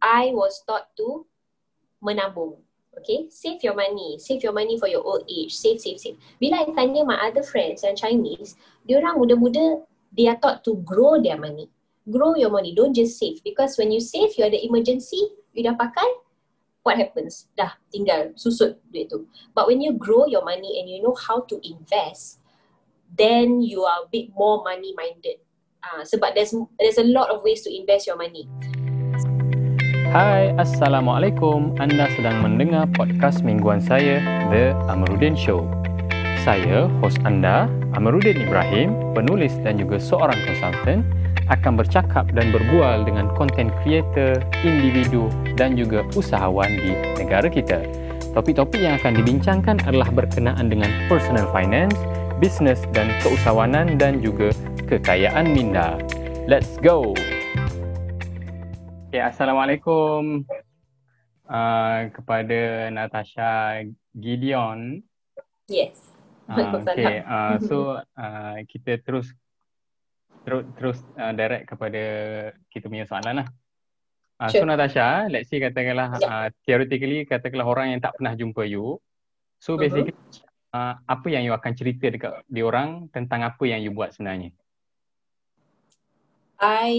I was taught to menabung. Okay, save your money. Save your money for your old age. Save, save, save. Bila I tanya my other friends yang Chinese, dia orang muda-muda, they are taught to grow their money. Grow your money. Don't just save. Because when you save, you ada emergency, you dah pakai, what happens? Dah tinggal susut duit tu. But when you grow your money and you know how to invest, then you are a bit more money minded. Ah, uh, sebab there's there's a lot of ways to invest your money. Hai, Assalamualaikum. Anda sedang mendengar podcast mingguan saya, The Amaruddin Show. Saya, host anda, Amaruddin Ibrahim, penulis dan juga seorang konsultan, akan bercakap dan berbual dengan content creator, individu dan juga usahawan di negara kita. Topik-topik yang akan dibincangkan adalah berkenaan dengan personal finance, business dan keusahawanan dan juga kekayaan minda. Let's go! Okay, Assalamualaikum uh, kepada Natasha Gideon. Yes. Uh, okay, uh, so uh, kita terus terus terus uh, direct kepada kita punya soalan lah. Uh, sure. So Natasha, let's say katakanlah yeah. uh, theoretically katakanlah orang yang tak pernah jumpa you. So uh-huh. basically uh, apa yang you akan cerita dekat dia orang tentang apa yang you buat sebenarnya? I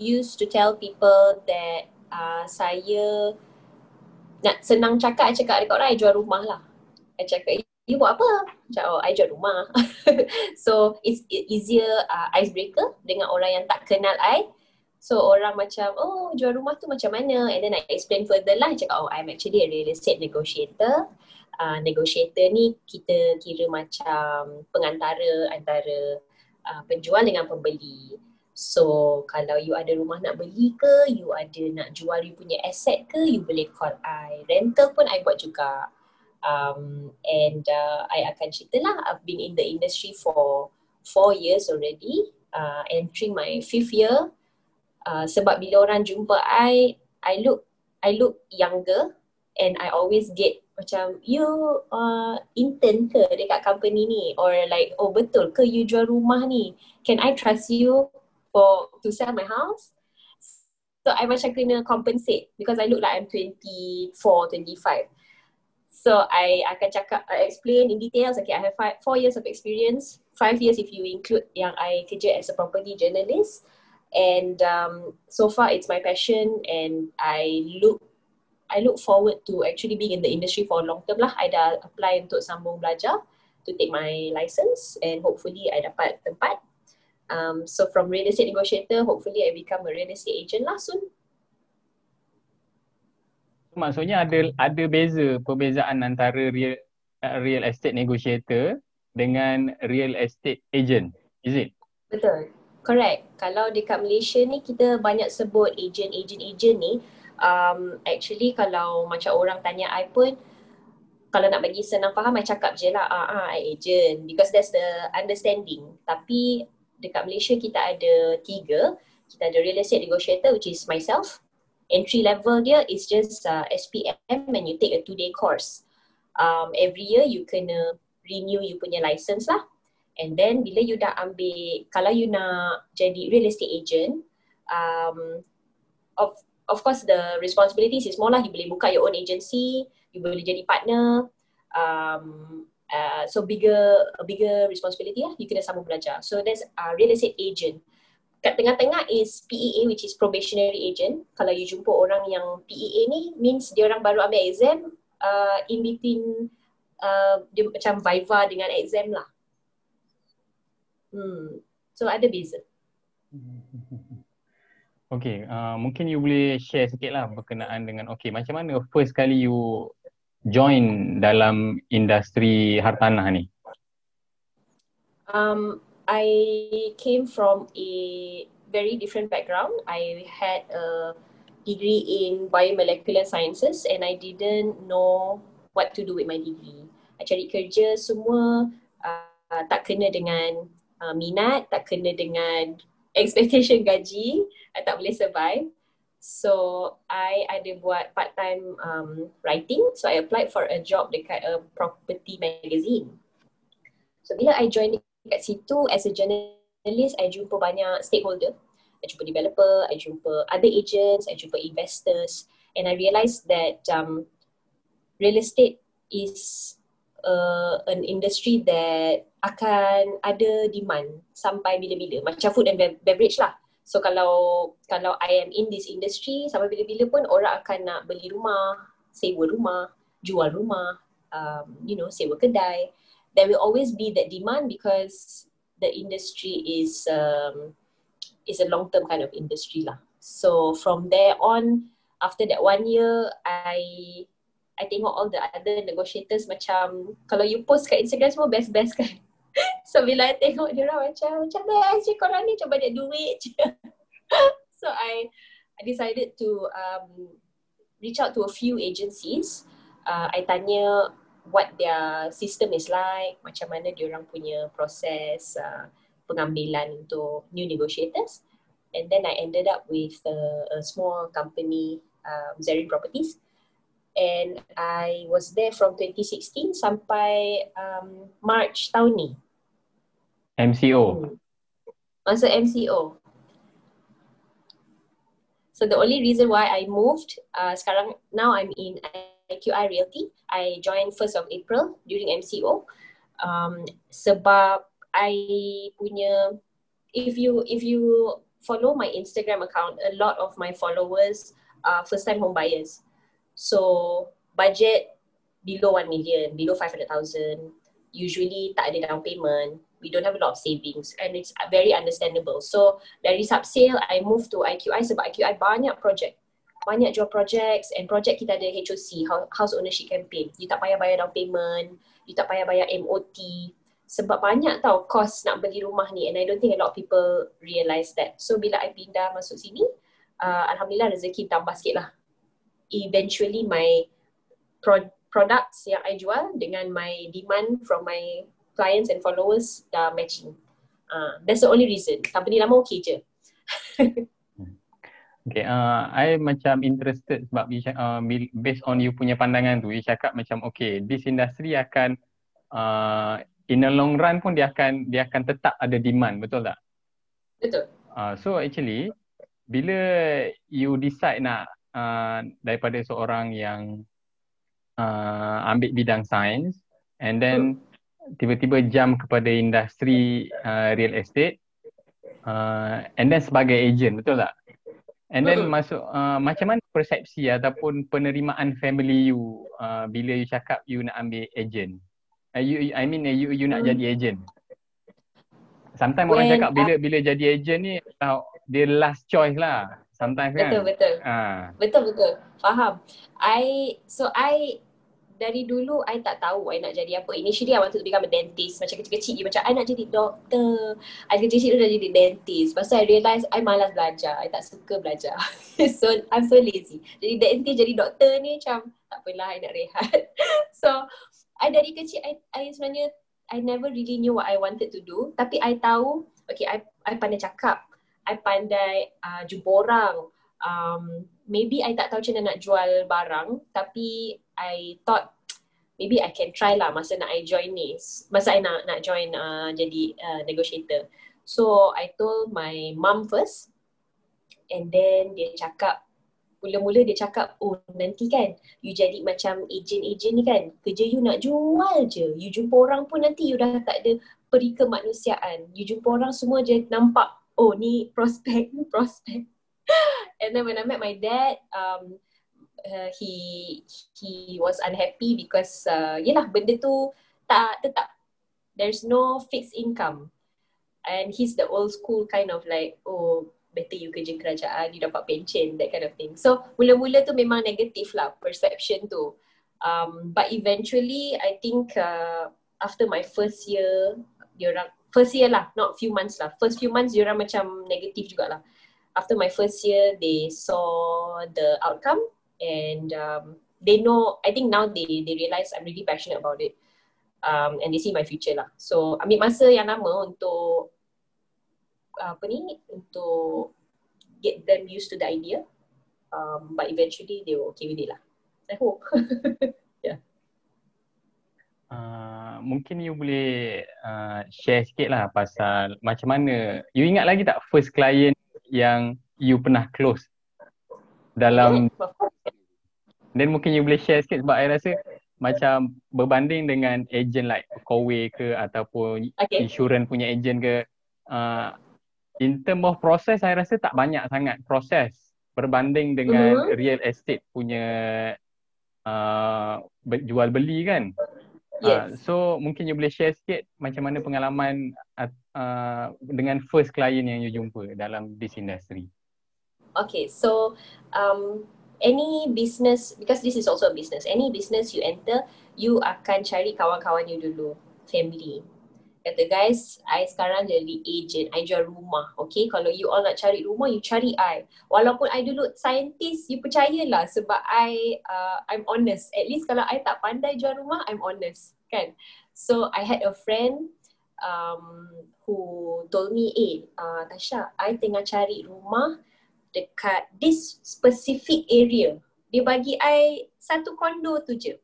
used to tell people that uh, saya nak senang cakap, I cakap dekat orang, I jual rumah lah. I cakap, you buat apa? Cakap, oh, I jual rumah. so, it's easier uh, icebreaker dengan orang yang tak kenal I. So, orang macam, oh, jual rumah tu macam mana? And then I explain further lah. I cakap, oh, I'm actually a real estate negotiator. Uh, negotiator ni kita kira macam pengantara antara uh, penjual dengan pembeli. So kalau you ada rumah nak beli ke, you ada nak jual you punya asset ke, you boleh call I. Rental pun I buat juga. Um, and uh, I akan cerita lah, I've been in the industry for four years already. Uh, entering my fifth year. Uh, sebab bila orang jumpa I, I look I look younger and I always get macam you uh, intern ke dekat company ni or like oh betul ke you jual rumah ni can I trust you for to sell my house. So I macam kena compensate because I look like I'm 24, 25. So I akan cakap, I explain in details, okay I have five, four years of experience, five years if you include yang I kerja as a property journalist. And um, so far it's my passion and I look I look forward to actually being in the industry for a long term lah. I dah apply untuk sambung belajar to take my license and hopefully I dapat tempat Um, so from real estate negotiator, hopefully I become a real estate agent lah soon. Maksudnya ada ada beza perbezaan antara real uh, real estate negotiator dengan real estate agent, is it? Betul, correct. Kalau dekat Malaysia ni kita banyak sebut agent, agent, agent ni. Um, actually kalau macam orang tanya I pun, kalau nak bagi senang faham, I cakap je lah, ah, ah, I agent. Because that's the understanding. Tapi dekat Malaysia kita ada tiga. Kita ada real estate negotiator which is myself. Entry level dia is just uh, SPM and you take a two day course. Um, every year you kena renew you punya license lah. And then bila you dah ambil, kalau you nak jadi real estate agent, um, of of course the responsibilities is more lah. You boleh buka your own agency, you boleh jadi partner, um, Uh, so bigger a bigger responsibility lah you kena sambung belajar. So there's a uh, real estate agent. Kat tengah-tengah is PEA which is probationary agent. Kalau you jumpa orang yang PEA ni means dia orang baru ambil exam uh, in between uh, dia macam viva dengan exam lah. Hmm. So ada beza. Okay, uh, mungkin you boleh share sikit lah berkenaan dengan okay, macam mana first kali you join dalam industri hartanah ni? Um, I came from a very different background. I had a degree in biomolecular sciences and I didn't know what to do with my degree. I cari kerja semua uh, tak kena dengan uh, minat, tak kena dengan expectation gaji, I tak boleh survive. So I ada buat part time um, writing. So I applied for a job dekat a property magazine. So bila I join dekat situ as a journalist, I jumpa banyak stakeholder. I jumpa developer, I jumpa other agents, I jumpa investors and I realised that um, real estate is uh, an industry that akan ada demand sampai bila-bila macam food and beverage lah so kalau kalau I am in this industry sampai bila-bila pun orang akan nak beli rumah sewa rumah jual rumah um, you know sewa kedai there will always be that demand because the industry is um, is a long term kind of industry lah so from there on after that one year I I tengok all the other negotiators macam kalau you post kat Instagram semua best-best kan. So bila I tengok dia orang macam macam best je korang ni cuba banyak duit je. so I I decided to um, reach out to a few agencies. Uh, I tanya what their system is like, macam mana dia orang punya proses uh, pengambilan untuk new negotiators. And then I ended up with a, a small company, um, Zerin Properties and I was there from 2016 sampai um, March tahun ni. MCO. Masa MCO. So the only reason why I moved, uh, sekarang now I'm in IQI Realty. I joined 1st of April during MCO. Um, sebab I punya, if you if you follow my Instagram account, a lot of my followers are first time home buyers. So budget below 1 million, below 500,000, usually tak ada down payment, we don't have a lot of savings and it's very understandable. So dari sale, I move to IQI sebab IQI banyak project. Banyak jual projects and project kita ada HOC, House Ownership Campaign. You tak payah bayar down payment, you tak payah bayar MOT. Sebab banyak tau cost nak beli rumah ni and I don't think a lot of people realise that. So bila I pindah masuk sini, uh, Alhamdulillah rezeki tambah sikit lah eventually my pro- products yang I jual dengan my demand from my clients and followers dah matching. Uh, that's the only reason. Company lama okay je. okay, uh, I macam interested sebab uh, based on you punya pandangan tu, you cakap macam okay, this industry akan uh, in the long run pun dia akan dia akan tetap ada demand, betul tak? Betul. Uh, so actually, bila you decide nak uh, daripada seorang yang uh, ambil bidang sains and then tiba-tiba jam kepada industri uh, real estate uh, and then sebagai agent betul tak? And then hmm. masuk uh, macam mana persepsi ataupun penerimaan family you uh, bila you cakap you nak ambil agent? Uh, you i mean you you nak hmm. jadi agent. Sometimes orang cakap bila bila jadi agent ni uh, dia last choice lah. Sometimes betul, kan? Betul ha. betul betul. Faham. I so i dari dulu I tak tahu I nak jadi apa. Initially I wanted to become a dentist. Macam kecil-kecil je. Macam I nak jadi doktor. I kecil-kecil dah jadi dentist. Tu I realise I malas belajar. I tak suka belajar. so I'm so lazy. Jadi dentist jadi doktor ni macam tak apalah I nak rehat. so I dari kecil I, I sebenarnya I never really knew what I wanted to do. Tapi I tahu okay I, I pandai cakap. I pandai uh, jumpa orang. Um, maybe I tak tahu macam mana nak jual barang tapi I thought maybe I can try lah masa nak I join ni. Masa I nak nak join uh, jadi uh, negotiator. So I told my mum first and then dia cakap mula-mula dia cakap oh nanti kan you jadi macam agent-agent ni kan kerja you nak jual je. You jumpa orang pun nanti you dah tak ada peri kemanusiaan. You jumpa orang semua je nampak oh ni prospek ni prospek and then when I met my dad um uh, he he was unhappy because uh, yelah benda tu tak tetap. There's no fixed income. And he's the old school kind of like oh better you kerja kerajaan you dapat pension that kind of thing. So mula-mula tu memang negatif lah perception tu. Um, but eventually I think uh, after my first year dia orang first year lah, not few months lah. First few months diorang macam negatif jugalah. After my first year, they saw the outcome and um, they know, I think now they they realize I'm really passionate about it. Um, and they see my future lah. So ambil masa yang lama untuk apa ni, untuk get them used to the idea. Um, but eventually they were okay with it lah. I hope. yeah. Uh, mungkin you boleh uh, share sikit lah pasal macam mana you ingat lagi tak first client yang you pernah close dalam then mungkin you boleh share sikit sebab I rasa macam berbanding dengan agent like Kowe ke ataupun okay. insurance punya agent ke uh, in term of process saya rasa tak banyak sangat proses berbanding dengan uh-huh. real estate punya uh, jual beli kan uh, yes. uh, so mungkin you boleh share sikit macam mana pengalaman uh, dengan first client yang you jumpa dalam this industry okay so um any business because this is also a business any business you enter you akan cari kawan-kawan you dulu family. Kata guys I sekarang jadi agent I jual rumah. Okay kalau you all nak cari rumah you cari I. Walaupun I dulu scientist you percayalah sebab I uh, I'm honest. At least kalau I tak pandai jual rumah I'm honest kan? So I had a friend um, who told me eh uh, Tasha I tengah cari rumah dekat this specific area. Dia bagi I satu kondo tu je.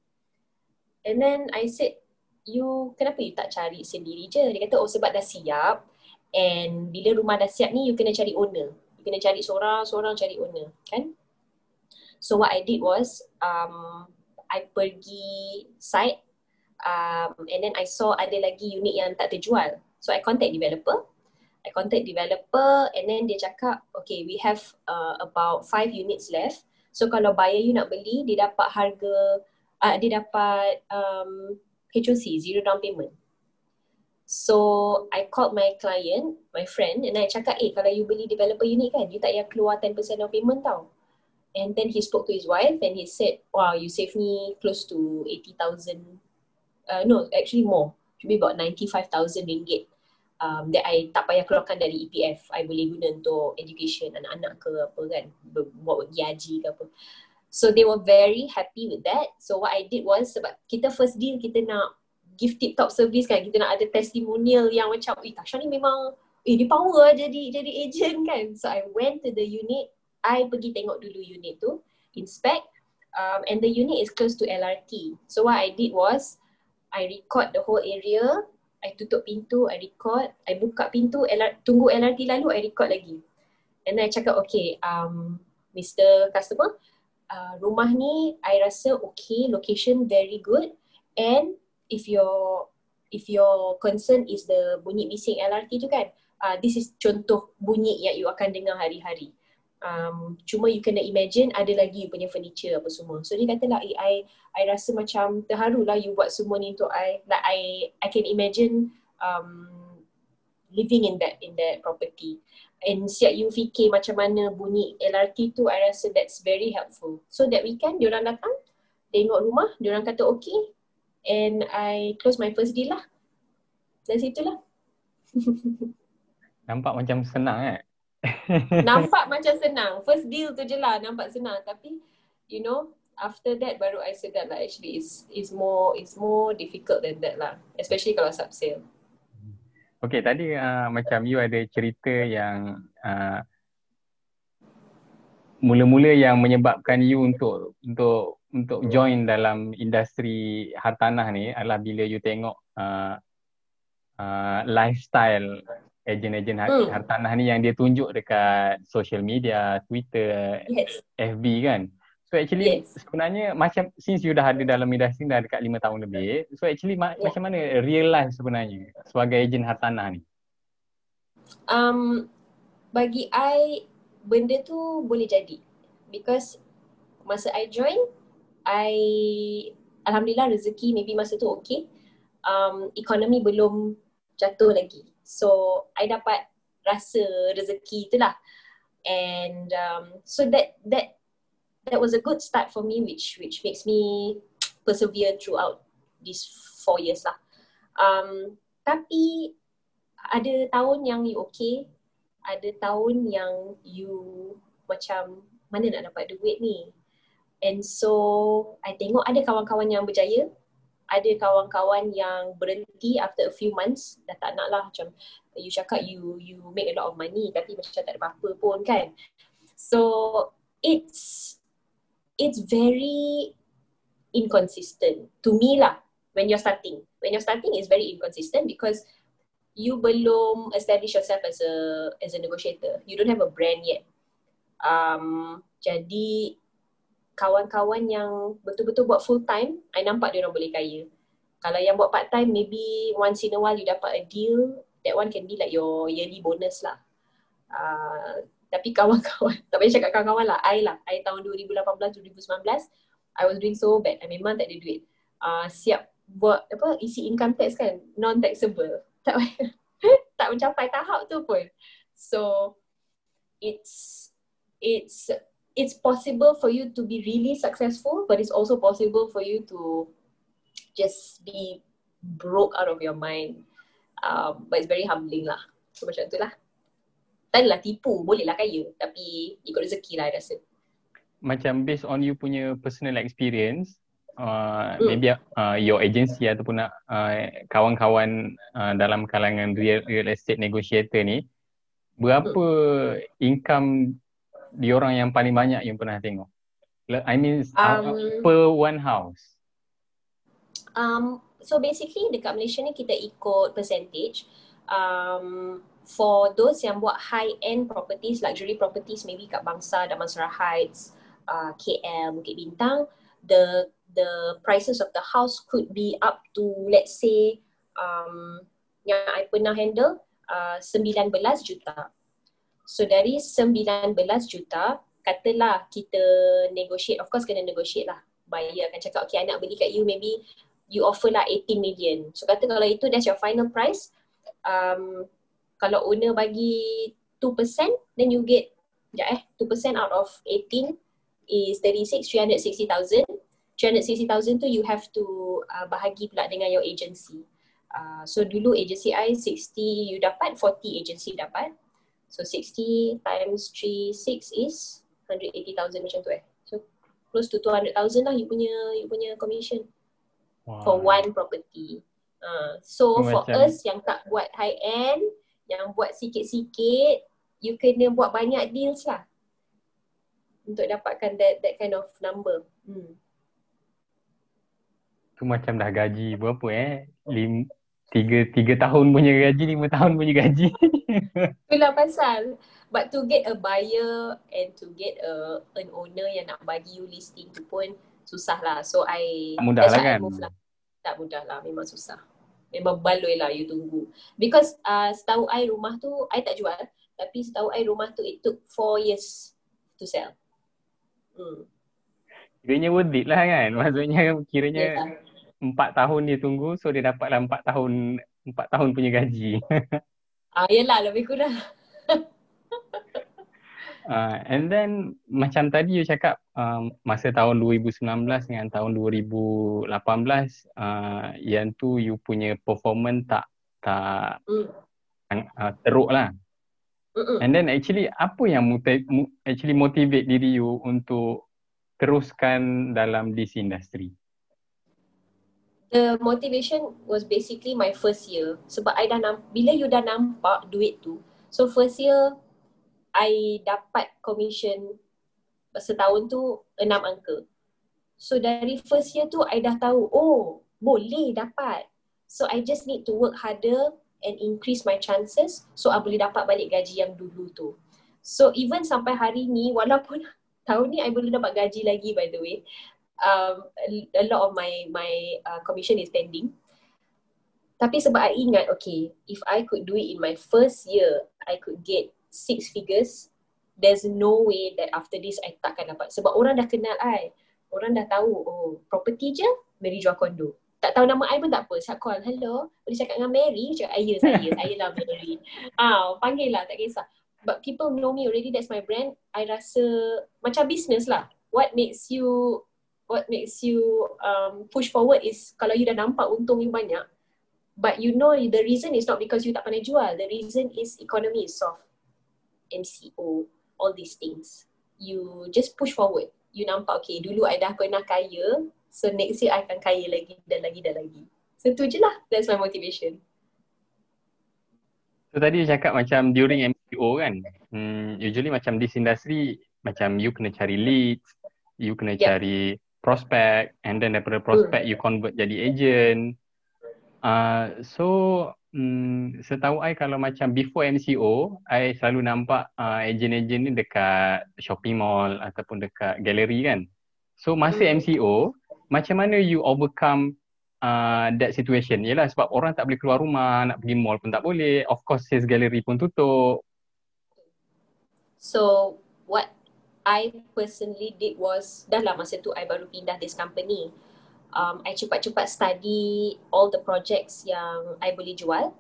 And then I said, you kenapa you tak cari sendiri je? Dia kata, oh sebab dah siap. And bila rumah dah siap ni, you kena cari owner. You kena cari seorang-seorang cari owner. Kan? So what I did was, um, I pergi site um, and then I saw ada lagi unit yang tak terjual. So I contact developer. I contact developer and then dia cakap, okay, we have uh, about five units left. So kalau buyer you nak beli, dia dapat harga, uh, dia dapat um, HOC, zero down payment. So I called my client, my friend and I cakap, eh kalau you beli developer unit kan, you tak payah keluar 10% down payment tau. And then he spoke to his wife and he said, wow, you save me close to 80,000. Uh, no, actually more. Should be about 95,000 ringgit um, that I tak payah keluarkan dari EPF I boleh guna untuk education anak-anak ke apa kan buat haji ke apa. So they were very happy with that. So what I did was sebab kita first deal kita nak give tip top service kan. Kita nak ada testimonial yang macam eh Tasha ni memang eh dia power lah jadi jadi agent kan. So I went to the unit. I pergi tengok dulu unit tu inspect. Um, and the unit is close to LRT so what I did was I record the whole area I tutup pintu, I record, I buka pintu, LR, tunggu LRT lalu, I record lagi. And then I cakap, okay, um, Mr. Customer, uh, rumah ni I rasa okay, location very good. And if your if your concern is the bunyi bising LRT tu kan, uh, this is contoh bunyi yang you akan dengar hari-hari um, cuma you kena imagine ada lagi you punya furniture apa semua. So dia kata lah, eh, I, I rasa macam terharu lah you buat semua ni untuk I. Like I, I can imagine um, living in that in that property. And siap you fikir macam mana bunyi LRT tu, I rasa that's very helpful. So that weekend, diorang datang, tengok rumah, diorang kata okay. And I close my first deal lah. Dan situlah. Nampak macam senang eh? nampak macam senang. First deal tu je lah nampak senang. Tapi you know, after that baru I sedar lah actually is is more is more difficult than that lah. Especially kalau sub sale. Okay tadi uh, macam you ada cerita yang uh, mula-mula yang menyebabkan you untuk untuk untuk join dalam industri hartanah ni adalah bila you tengok uh, uh, lifestyle ejen-ejen hmm. hartanah ni yang dia tunjuk dekat social media, Twitter, yes. FB kan. So actually yes. sebenarnya macam since you dah ada dalam industri dah dekat lima tahun lebih, so actually ma- yeah. macam mana real life sebenarnya sebagai ejen hartanah ni? Um, bagi I benda tu boleh jadi because masa I join, I alhamdulillah rezeki maybe masa tu okay. Um, ekonomi belum jatuh lagi. So I dapat rasa rezeki itulah. And um, so that that that was a good start for me which which makes me persevere throughout these four years lah. Um, tapi ada tahun yang you okay, ada tahun yang you macam mana nak dapat duit ni. And so I tengok ada kawan-kawan yang berjaya, ada kawan-kawan yang berhenti after a few months dah tak nak lah macam you cakap you you make a lot of money tapi macam tak ada apa-apa pun kan so it's it's very inconsistent to me lah when you're starting when you're starting is very inconsistent because you belum establish yourself as a as a negotiator. You don't have a brand yet. Um, jadi kawan-kawan yang betul-betul buat full time, I nampak dia orang boleh kaya. Kalau yang buat part time, maybe once in a while you dapat a deal, that one can be like your yearly bonus lah. Uh, tapi kawan-kawan, tak payah cakap kawan-kawan lah, I lah. I tahun 2018-2019, I was doing so bad. I memang tak ada duit. Uh, siap buat apa isi income tax kan, non-taxable tak tak mencapai tahap tu pun. So it's it's it's possible for you to be really successful but it's also possible for you to just be broke out of your mind. Um, but it's very humbling lah. So macam tu lah. Tak lah tipu, boleh lah kaya. Tapi ikut rezeki lah I rasa. Macam based on you punya personal experience, uh, mm. maybe uh, your agency ataupun uh, kawan-kawan uh, dalam kalangan real, real estate negotiator ni berapa mm. income diorang yang paling banyak yang pernah tengok I mean um, per one house um so basically dekat Malaysia ni kita ikut percentage um for those yang buat high end properties luxury properties maybe kat Bangsa Damansara Heights uh, KL Bukit Bintang the the prices of the house could be up to let's say um, yang I pernah handle uh, 19 juta. So dari 19 juta, katalah kita negotiate, of course kena negotiate lah. Buyer akan cakap, okay I nak beli kat you, maybe you offer lah 18 million. So kata kalau itu that's your final price, um, kalau owner bagi 2%, then you get, ya eh, 2% out of 18 is 36, 360,000. 360,000 tu you have to uh, bahagi pula dengan your agency. Uh, so dulu agency I 60 you dapat 40 agency dapat. So 60 times 3 6 is 180,000 macam tu eh. So close to 200,000 lah you punya you punya commission wow. for one property. Uh, so oh, for macam... us yang tak buat high end, yang buat sikit-sikit, you kena buat banyak deals lah untuk dapatkan that that kind of number. Hmm tu macam dah gaji berapa eh? Lim, tiga, tiga tahun punya gaji, lima tahun punya gaji. Itulah pasal. But to get a buyer and to get a an owner yang nak bagi you listing tu pun susah lah. So I, tak mudah lah kan? Lah. Tak mudah lah, memang susah. Memang baloi lah you tunggu. Because uh, setahu I rumah tu, I tak jual. Tapi setahu I rumah tu it took four years to sell. Hmm. Kiranya worth it lah kan? Maksudnya kiranya yeah empat tahun dia tunggu so dia dapatlah empat tahun empat tahun punya gaji. ah yalah lebih kurang. uh, and then macam tadi you cakap um, masa tahun 2019 dengan tahun 2018 uh, yang tu you punya performance tak tak mm. uh, teruk lah. Mm-mm. And then actually apa yang motiv- actually motivate diri you untuk teruskan dalam this industry? The motivation was basically my first year. Sebab I dah nampak, bila you dah nampak duit tu so first year I dapat commission setahun tu enam angka. So dari first year tu I dah tahu oh boleh dapat. So I just need to work harder and increase my chances so I boleh dapat balik gaji yang dulu tu. So even sampai hari ni walaupun tahun ni I boleh dapat gaji lagi by the way um, a lot of my my uh, commission is pending. Tapi sebab I ingat, okay, if I could do it in my first year, I could get six figures. There's no way that after this I takkan dapat. Sebab orang dah kenal I. Orang dah tahu, oh, property je, Mary jual kondo. Tak tahu nama I pun tak apa. Saya call, hello, boleh cakap dengan Mary? Cakap, ya saya, saya lah Mary. Ah, panggil lah, tak kisah. But people know me already, that's my brand. I rasa macam business lah. What makes you what makes you um, push forward is kalau you dah nampak untung yang banyak but you know the reason is not because you tak pandai jual. The reason is economy is soft. MCO all these things. You just push forward. You nampak okay dulu I dah pernah kaya so next year I akan kaya lagi dan lagi dan lagi. So tu je lah. That's my motivation. So tadi you cakap macam during MCO kan, hmm, usually macam this industry macam you kena cari leads, you kena yeah. cari prospect and then daripada prospect hmm. you convert jadi agent. Uh, so hmm, setahu I kalau macam before MCO, I selalu nampak uh, ejen-ejen ni dekat shopping mall ataupun dekat galeri kan. So masa Hmm. MCO, macam mana you overcome uh, that situation? Yelah sebab orang tak boleh keluar rumah, nak pergi mall pun tak boleh. Of course sales gallery pun tutup. So I personally did was dah lah masa tu I baru pindah this company. Um, I cepat-cepat study all the projects yang I boleh jual.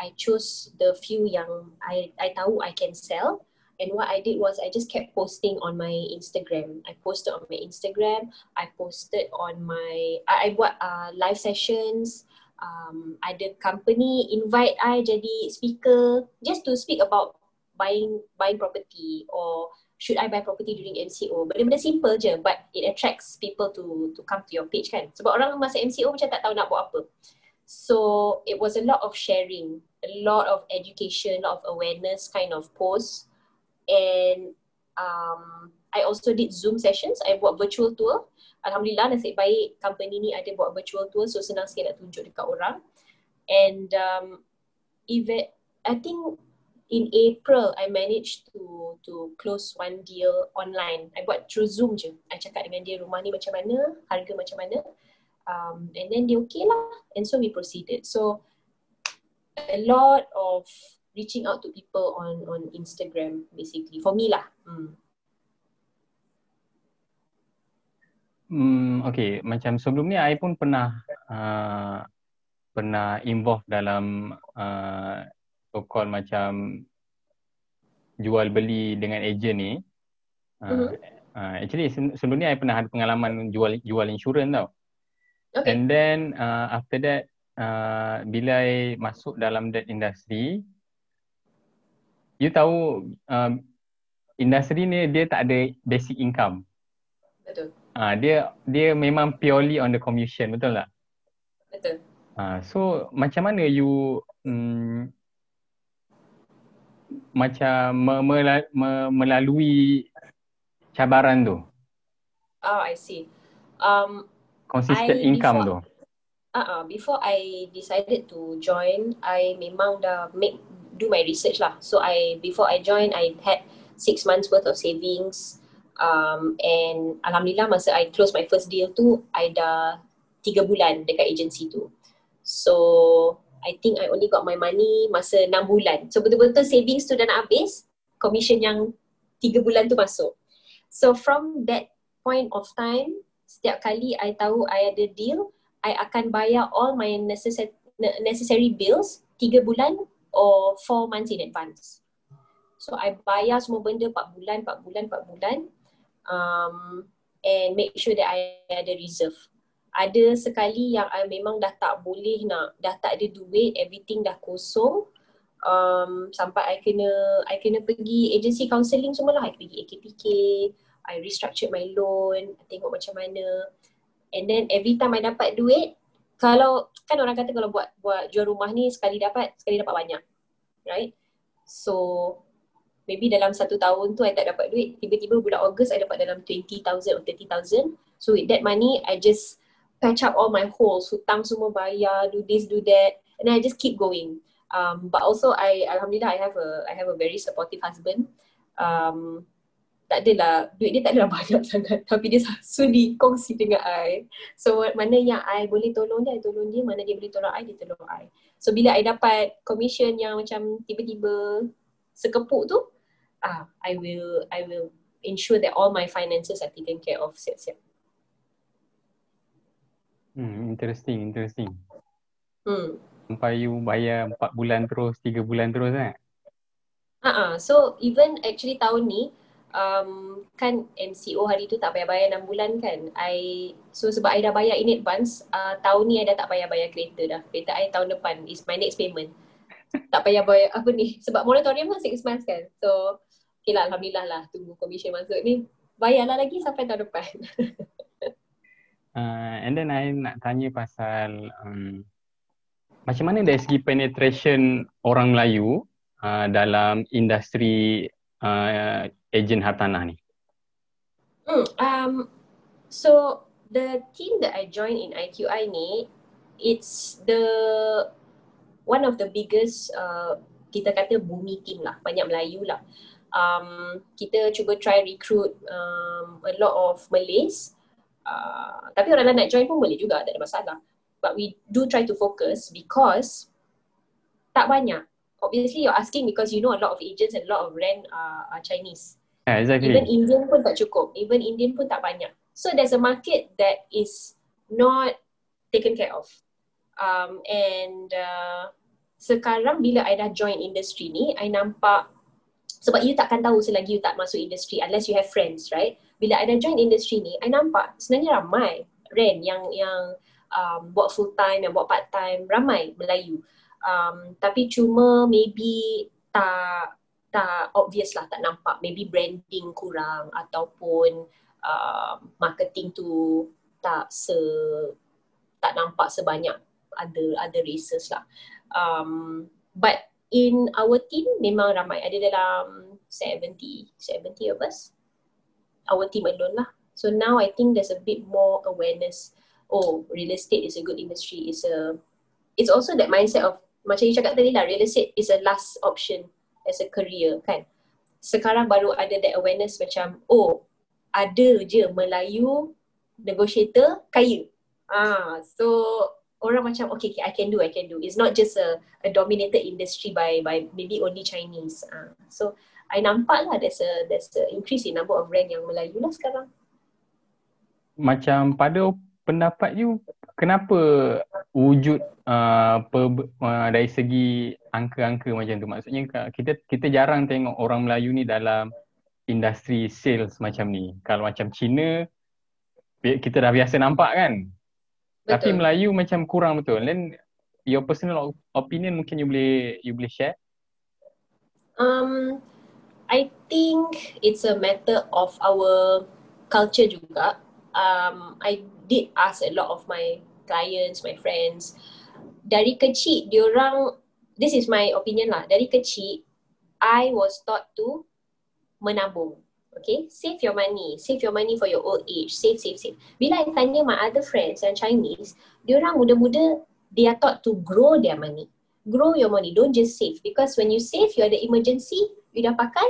I choose the few yang I I tahu I can sell. And what I did was I just kept posting on my Instagram. I posted on my Instagram. I posted on my I, I buat uh, live sessions. Um, ada company invite I jadi speaker just to speak about buying buying property or should I buy property during MCO. Benda-benda simple je but it attracts people to to come to your page kan. Sebab orang masa MCO macam tak tahu nak buat apa. So it was a lot of sharing, a lot of education, a lot of awareness kind of posts. And um, I also did Zoom sessions. I buat virtual tour. Alhamdulillah nasib baik company ni ada buat virtual tour so senang sikit nak tunjuk dekat orang. And um, even I think in April I managed to to close one deal online. I buat through Zoom je. I cakap dengan dia rumah ni macam mana, harga macam mana. Um, and then dia okay lah. And so we proceeded. So a lot of reaching out to people on on Instagram basically for me lah. Hmm. Hmm, okay, macam sebelum ni I pun pernah uh, pernah involve dalam uh, so-called macam jual beli dengan ejen ni. Uh, uh, actually se- sebelum ni I pernah ada pengalaman jual jual insurans tau. Okay. And then uh, after that uh, bila I masuk dalam that industry you tahu uh, industri ni dia tak ada basic income. Betul. Ah dia dia memang purely on the commission betul tak? Betul. Ah so macam mana you mm, macam me, me, melalui cabaran tu, Oh, I see. Um, consistent I income before- tu. uh-uh, before I decided to join, I memang dah make do my research lah. So I before I join, I had six months worth of savings. Um, and alhamdulillah masa I close my first deal tu, I dah tiga bulan dekat agency tu. So I think I only got my money masa enam bulan. So betul-betul savings tu dah nak habis, commission yang tiga bulan tu masuk. So from that point of time, setiap kali I tahu I ada deal, I akan bayar all my necessary necessary bills tiga bulan or four months in advance. So I bayar semua benda 4 bulan, 4 bulan, 4 bulan um, and make sure that I ada reserve. Ada sekali yang I memang dah tak boleh nak, dah tak ada duit, everything dah kosong. Um, sampai I kena I kena pergi agency counselling semua lah. I pergi AKPK, I restructured my loan, I tengok macam mana. And then every time I dapat duit, kalau kan orang kata kalau buat buat jual rumah ni sekali dapat, sekali dapat banyak. Right? So maybe dalam satu tahun tu I tak dapat duit, tiba-tiba bulan Ogos I dapat dalam 20,000 or 30,000. So with that money, I just patch up all my holes, hutang semua bayar, do this, do that. And then I just keep going. Um, but also I alhamdulillah I have a I have a very supportive husband. Um, tak adalah duit dia tak adalah banyak sangat tapi dia sudi kongsi dengan I. So mana yang I boleh tolong dia, I tolong dia, mana dia boleh tolong I, dia tolong I. So bila I dapat commission yang macam tiba-tiba sekepuk tu, ah I will I will ensure that all my finances are taken care of siap-siap. Hmm, interesting, interesting. Hmm. Sampai you bayar 4 bulan terus, 3 bulan terus kan? Uh-uh. So even actually tahun ni um, kan MCO hari tu tak payah bayar 6 bulan kan. I so sebab I dah bayar in advance, uh, tahun ni I dah tak payah bayar kereta dah. Kereta I tahun depan is my next payment. tak payah bayar apa ni sebab moratorium kan 6 months kan. So okay lah alhamdulillah lah tunggu commission masuk ni. Bayarlah lagi sampai tahun depan. Uh, and then I nak tanya pasal um, macam mana dari segi penetration orang Melayu uh, dalam industri uh, ejen hartanah ni? Hmm, um, so the team that I joined in IQI ni, it's the one of the biggest uh, kita kata bumi team lah, banyak Melayu lah. Um, kita cuba try recruit um, a lot of Malays. Uh, tapi orang lain nak join pun boleh juga, tak ada masalah. But we do try to focus because tak banyak. Obviously you're asking because you know a lot of agents and a lot of rent are, are Chinese. Yeah, exactly. Even Indian pun tak cukup. Even Indian pun tak banyak. So there's a market that is not taken care of. Um, and uh, sekarang bila I dah join industri ni, I nampak sebab you takkan tahu selagi you tak masuk industri unless you have friends, right? Bila I dah join industri ni, I nampak sebenarnya ramai rent yang yang um, buat full time, yang buat part time, ramai Melayu. Um, tapi cuma maybe tak tak obvious lah, tak nampak. Maybe branding kurang ataupun uh, marketing tu tak se tak nampak sebanyak ada ada races lah. Um, but in our team memang ramai ada dalam 70 70 of us our team alone lah. So now I think there's a bit more awareness. Oh real estate is a good industry. Is a it's also that mindset of macam you cakap tadi lah real estate is a last option as a career kan? Sekarang baru ada that awareness macam oh ada je Melayu negotiator kaya. Ah so orang macam okay, okay I can do I can do. It's not just a, a dominated industry by by maybe only Chinese. Uh, so I nampak lah there's a there's a increase in number of brand yang Melayu lah sekarang. Macam pada pendapat you kenapa wujud uh, per, uh, dari segi angka-angka macam tu? Maksudnya kita kita jarang tengok orang Melayu ni dalam industri sales macam ni. Kalau macam Cina kita dah biasa nampak kan? Tapi Melayu macam kurang betul. Then your personal opinion mungkin you boleh you boleh share? Um, I think it's a matter of our culture juga. Um, I did ask a lot of my clients, my friends. Dari kecil, diorang, this is my opinion lah. Dari kecil, I was taught to menabung. Okay, save your money. Save your money for your old age. Save, save, save. Bila I tanya my other friends yang Chinese, dia orang muda-muda, they are taught to grow their money. Grow your money. Don't just save. Because when you save, you ada emergency, you dah pakai,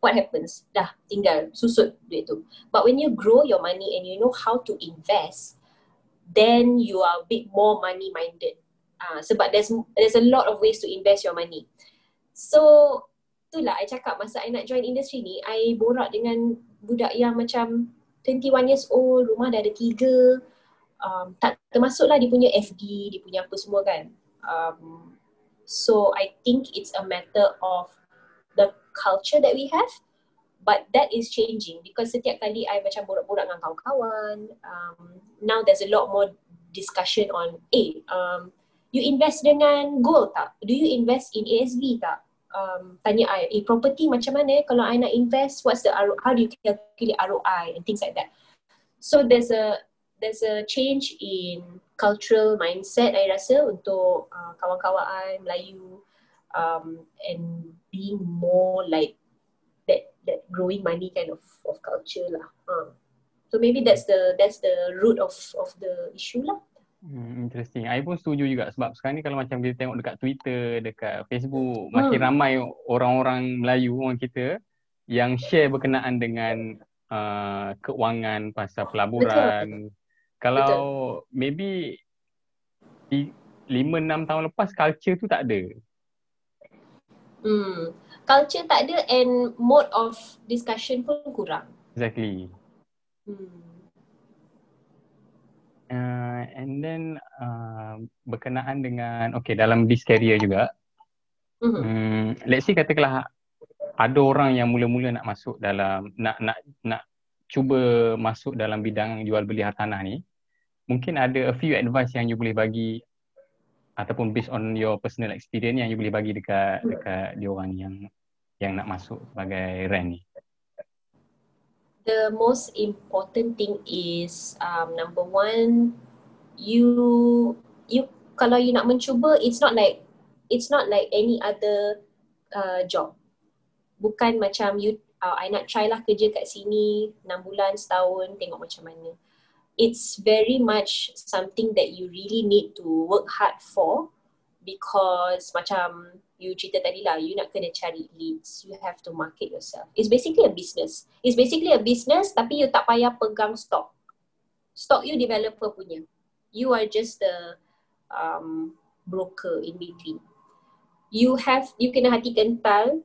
what happens? Dah tinggal susut duit tu. But when you grow your money and you know how to invest, then you are a bit more money minded. Uh, sebab there's there's a lot of ways to invest your money. So itulah I cakap masa I nak join industri ni, I borak dengan budak yang macam 21 years old, rumah dah ada tiga, um, tak termasuklah dia punya FD, dia punya apa semua kan. Um, so I think it's a matter of culture that we have, but that is changing because setiap kali I macam borak-borak dengan kawan-kawan, um, now there's a lot more discussion on, eh, um, you invest dengan gold tak? Do you invest in ASV tak? um, tanya I, eh property macam mana kalau I nak invest, what's the ROI, how do you calculate ROI and things like that. So there's a there's a change in cultural mindset I rasa untuk uh, kawan-kawan I, Melayu um, and being more like that that growing money kind of of culture lah. Uh. So maybe that's the that's the root of of the issue lah. Hmm, interesting. I pun setuju juga sebab sekarang ni kalau macam kita tengok dekat Twitter, dekat Facebook, hmm. makin ramai orang-orang Melayu orang kita yang share berkenaan dengan uh, keuangan pasal pelaburan. Betul. Kalau Betul. maybe di, 5-6 tahun lepas culture tu tak ada. Hmm. Culture tak ada and mode of discussion pun kurang. Exactly. Hmm. Uh, and then uh, berkenaan dengan okay dalam this career juga mm-hmm. um, let's say katakanlah ada orang yang mula-mula nak masuk dalam nak nak nak cuba masuk dalam bidang jual beli hartanah ni mungkin ada a few advice yang you boleh bagi ataupun based on your personal experience yang you boleh bagi dekat dekat dia orang yang yang nak masuk sebagai rent ni. The most important thing is um, number one you you kalau you nak mencuba it's not like it's not like any other uh, job. Bukan macam you uh, I nak try lah kerja kat sini 6 bulan setahun tengok macam mana it's very much something that you really need to work hard for because macam you cerita tadi lah, you nak kena cari leads. You have to market yourself. It's basically a business. It's basically a business tapi you tak payah pegang stock. Stock you developer punya. You are just the um, broker in between. You have, you kena hati kental.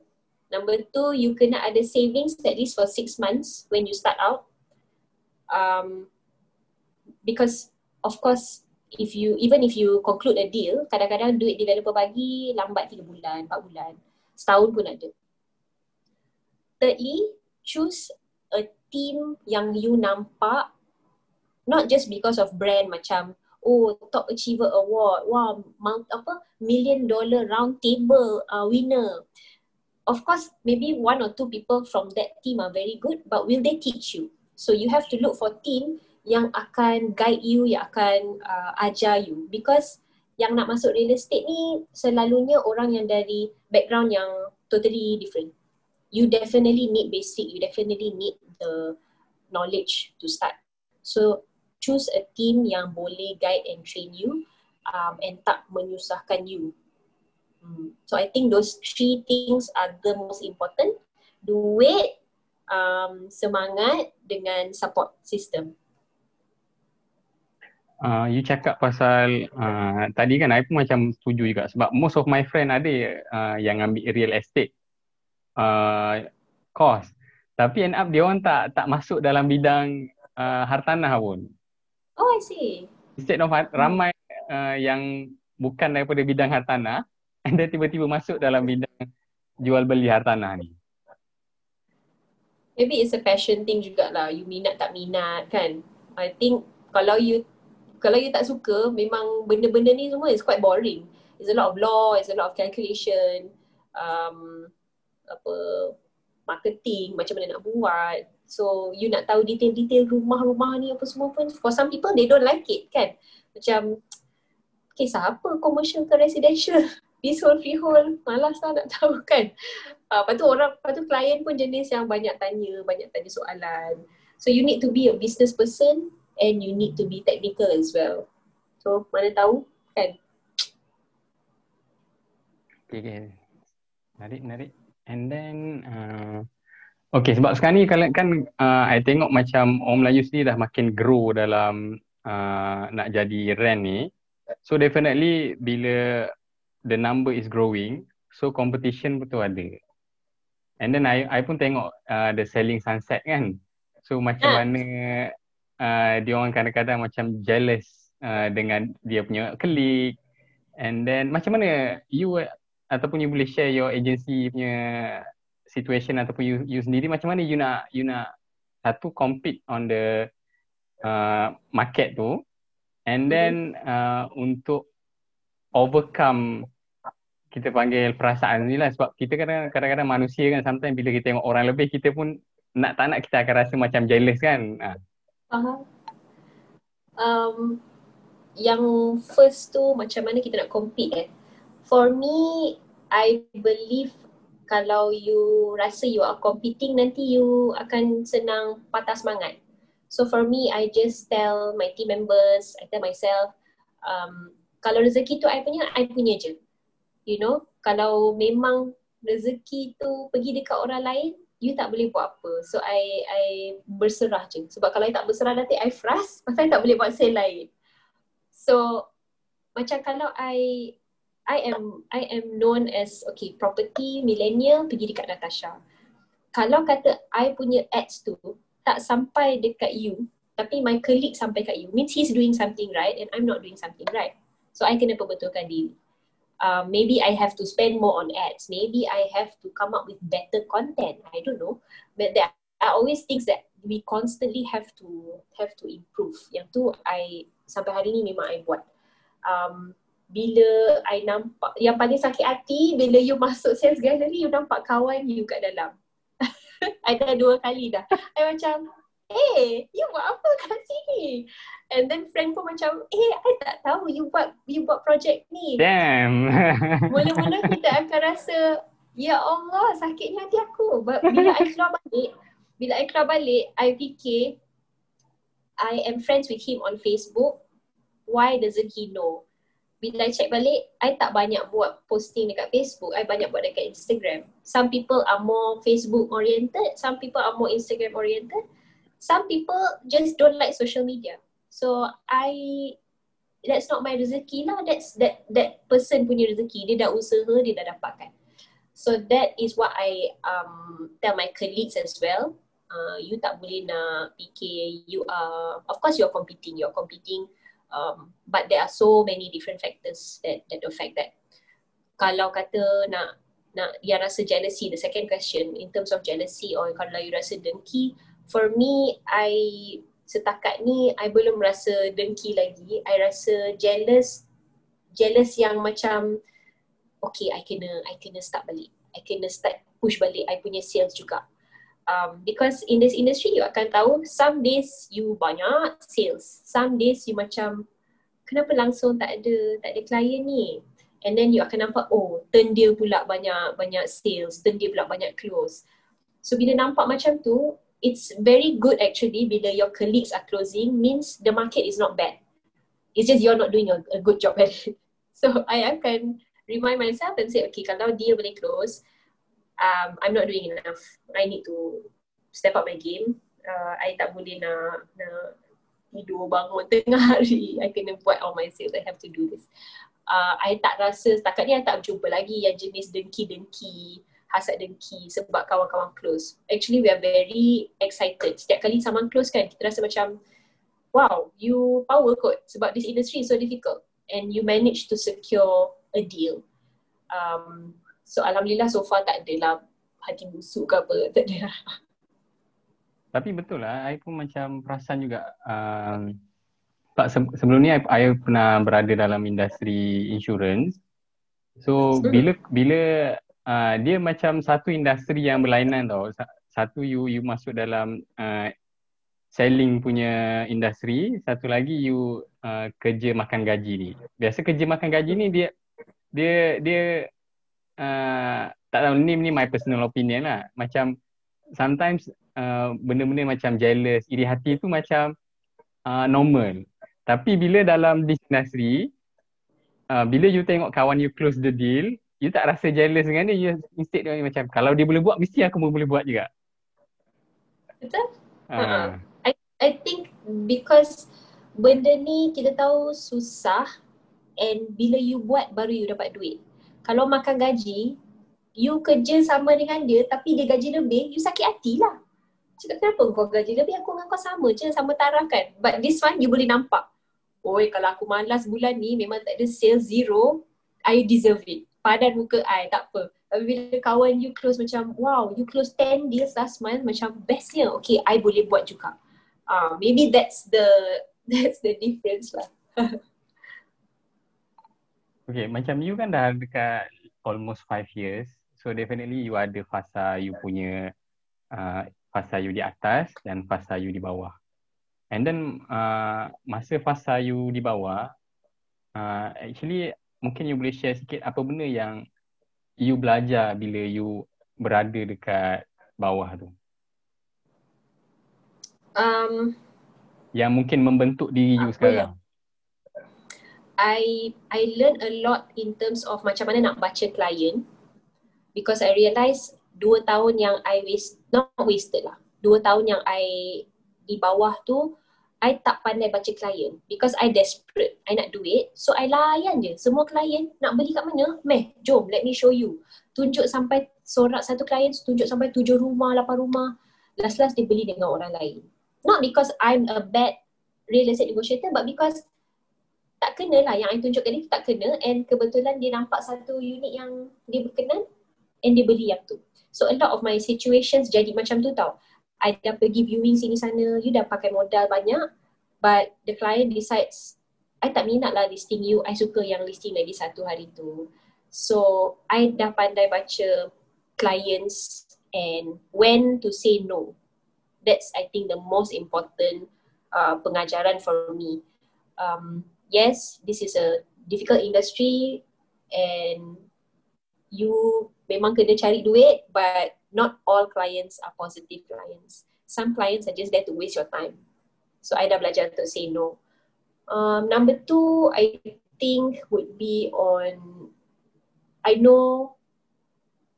Number two, you kena ada savings at least for six months when you start out. Um, because of course if you even if you conclude a deal, kadang-kadang duit developer bagi lambat 3 bulan, 4 bulan, setahun pun ada. Thirdly, choose a team yang you nampak not just because of brand macam oh top achiever award, wah mount apa million dollar round table uh, winner. Of course, maybe one or two people from that team are very good, but will they teach you? So you have to look for team yang akan guide you, yang akan uh, ajar you. Because yang nak masuk real estate ni selalunya orang yang dari background yang totally different. You definitely need basic, you definitely need the knowledge to start. So choose a team yang boleh guide and train you um, and tak menyusahkan you. Hmm. So I think those three things are the most important. Duit, um, semangat dengan support system uh, you cakap pasal uh, tadi kan I pun macam setuju juga sebab most of my friend ada uh, yang ambil real estate uh, course tapi end up dia orang tak tak masuk dalam bidang uh, hartanah pun. Oh I see. Instead of ramai uh, yang bukan daripada bidang hartanah and then tiba-tiba masuk dalam bidang jual beli hartanah ni. Maybe it's a passion thing jugalah. You minat tak minat kan. I think kalau you kalau you tak suka memang benda-benda ni semua is quite boring. It's a lot of law, it's a lot of calculation, um, apa marketing, macam mana nak buat. So you nak tahu detail-detail rumah-rumah ni apa semua pun for some people they don't like it kan. Macam kisah apa commercial ke residential, peaceful freehold, malas lah nak tahu kan. Uh, lepas tu orang, lepas tu klien pun jenis yang banyak tanya, banyak tanya soalan. So you need to be a business person and you need to be technical as well. So mana tahu kan? Okay, okay. Menarik, menarik. And then, uh, okay sebab sekarang ni kalau kan uh, I tengok macam orang Melayu sendiri dah makin grow dalam uh, nak jadi rent ni. So definitely bila the number is growing, so competition betul ada. And then I I pun tengok uh, the selling sunset kan. So macam ha. mana uh, dia orang kadang-kadang macam jealous uh, dengan dia punya klik. And then macam mana you ataupun you boleh share your agency punya situation ataupun you, you sendiri? Macam mana you nak you nak satu compete on the uh, market tu? And then uh, untuk overcome kita panggil perasaan ni lah. Sebab kita kadang-kadang manusia kan sometimes bila kita tengok orang lebih kita pun nak tak nak kita akan rasa macam jealous kan? Uh. Faham. Um, yang first tu macam mana kita nak compete eh. For me, I believe kalau you rasa you are competing nanti you akan senang patah semangat. So for me, I just tell my team members, I tell myself, um, kalau rezeki tu I punya, I punya je. You know, kalau memang rezeki tu pergi dekat orang lain, you tak boleh buat apa. So I I berserah je. Sebab kalau I tak berserah nanti I frust pasal I tak boleh buat sale lain. So macam kalau I I am I am known as okay property millennial pergi dekat Natasha. Kalau kata I punya ads tu tak sampai dekat you tapi my colleague sampai kat you means he's doing something right and I'm not doing something right. So I kena perbetulkan diri uh, maybe I have to spend more on ads. Maybe I have to come up with better content. I don't know. But there are always things that we constantly have to have to improve. Yang tu I sampai hari ni memang I buat. Um, bila I nampak yang paling sakit hati bila you masuk sales gallery you nampak kawan you kat dalam. I dah dua kali dah. I macam eh you buat apa kat sini? And then friend pun macam, eh, I tak tahu you buat you buat project ni. Damn. Mula-mula kita akan rasa, ya Allah, sakitnya hati aku. Bila I keluar balik, bila I keluar balik, I fikir, I am friends with him on Facebook. Why doesn't he know? bila I check balik, I tak banyak buat posting dekat Facebook, I banyak buat dekat Instagram. Some people are more Facebook oriented, some people are more Instagram oriented. Some people just don't like social media. So I that's not my rezeki lah. That's that that person punya rezeki. Dia dah usaha, dia dah dapatkan. So that is what I um tell my colleagues as well. Uh, you tak boleh nak fikir you are of course you're competing you're competing um, but there are so many different factors that that affect that kalau kata nak nak dia rasa jealousy the second question in terms of jealousy or kalau you rasa dengki for me I setakat ni I belum rasa dengki lagi. I rasa jealous jealous yang macam okay I kena I kena start balik. I kena start push balik. I punya sales juga. Um, because in this industry you akan tahu some days you banyak sales. Some days you macam kenapa langsung tak ada tak ada klien ni? And then you akan nampak oh turn dia pula banyak banyak sales. Turn dia pula banyak close. So bila nampak macam tu it's very good actually bila your colleagues are closing means the market is not bad it's just you're not doing a, a good job at it so I akan remind myself and say okay kalau dia boleh close um, I'm not doing enough. I need to step up my game. Uh, I tak boleh nak, nak tidur bangun tengah hari. I kena buat all my sales. I have to do this. Uh, I tak rasa setakat ni I tak jumpa lagi yang jenis dengki-dengki, hasad dengki sebab kawan-kawan close. Actually we are very excited. Setiap kali someone close kan, kita rasa macam wow, you power kot sebab this industry is so difficult and you manage to secure a deal. Um, So Alhamdulillah so far tak adalah hati busuk ke apa, tak ada Tapi betul lah, I pun macam perasan juga um, sebelum ni I, I pernah berada dalam industri insurance So hmm. bila bila uh, dia macam satu industri yang berlainan tau. Satu you you masuk dalam uh, selling punya industri Satu lagi you uh, kerja makan gaji ni. Biasa kerja makan gaji ni dia dia dia uh, tak tahu ni ni my personal opinion lah. Macam sometimes uh, benda-benda macam jealous iri hati tu macam uh, normal. Tapi bila dalam destinasi uh, bila you tengok kawan you close the deal you tak rasa jealous dengan dia you instead dia macam kalau dia boleh buat mesti aku pun boleh buat juga betul uh. Uh-huh. I I think because benda ni kita tahu susah and bila you buat baru you dapat duit kalau makan gaji, you kerja sama dengan dia tapi dia gaji lebih, you sakit hati lah. Cakap kenapa kau gaji lebih, aku dengan kau sama je, sama taraf kan. But this one, you boleh nampak. Oi, kalau aku malas bulan ni, memang tak ada sales zero, I deserve it. Padan muka I, tak apa. Tapi bila kawan you close macam, wow, you close 10 deals last month, macam bestnya. Okay, I boleh buat juga. Uh, maybe that's the that's the difference lah. Okay, macam you kan dah dekat almost five years. So definitely you ada fasa you punya uh, fasa you di atas dan fasa you di bawah. And then uh, masa fasa you di bawah, uh, actually mungkin you boleh share sikit apa benda yang you belajar bila you berada dekat bawah tu. Um, yang mungkin membentuk diri you sekarang. I I learn a lot in terms of macam mana nak baca client because I realise dua tahun yang I waste not wasted lah dua tahun yang I di bawah tu I tak pandai baca client because I desperate. I nak duit so I layan je. Semua client nak beli kat mana? Meh jom let me show you. Tunjuk sampai sorak satu client tunjuk sampai tujuh rumah lapan rumah. Last last dia beli dengan orang lain. Not because I'm a bad real estate negotiator but because tak kena lah. Yang I tunjukkan ni tak kena and kebetulan dia nampak satu unit yang dia berkenan and dia beli yang tu. So a lot of my situations jadi macam tu tau. I dah pergi viewing sini sana, you dah pakai modal banyak but the client decides I tak minat lah listing you, I suka yang listing lagi satu hari tu. So I dah pandai baca clients and when to say no. That's I think the most important uh, pengajaran for me. Um, yes, this is a difficult industry and you memang kena cari duit but not all clients are positive clients. Some clients are just there to waste your time. So I dah belajar to say no. Um, number two, I think would be on I know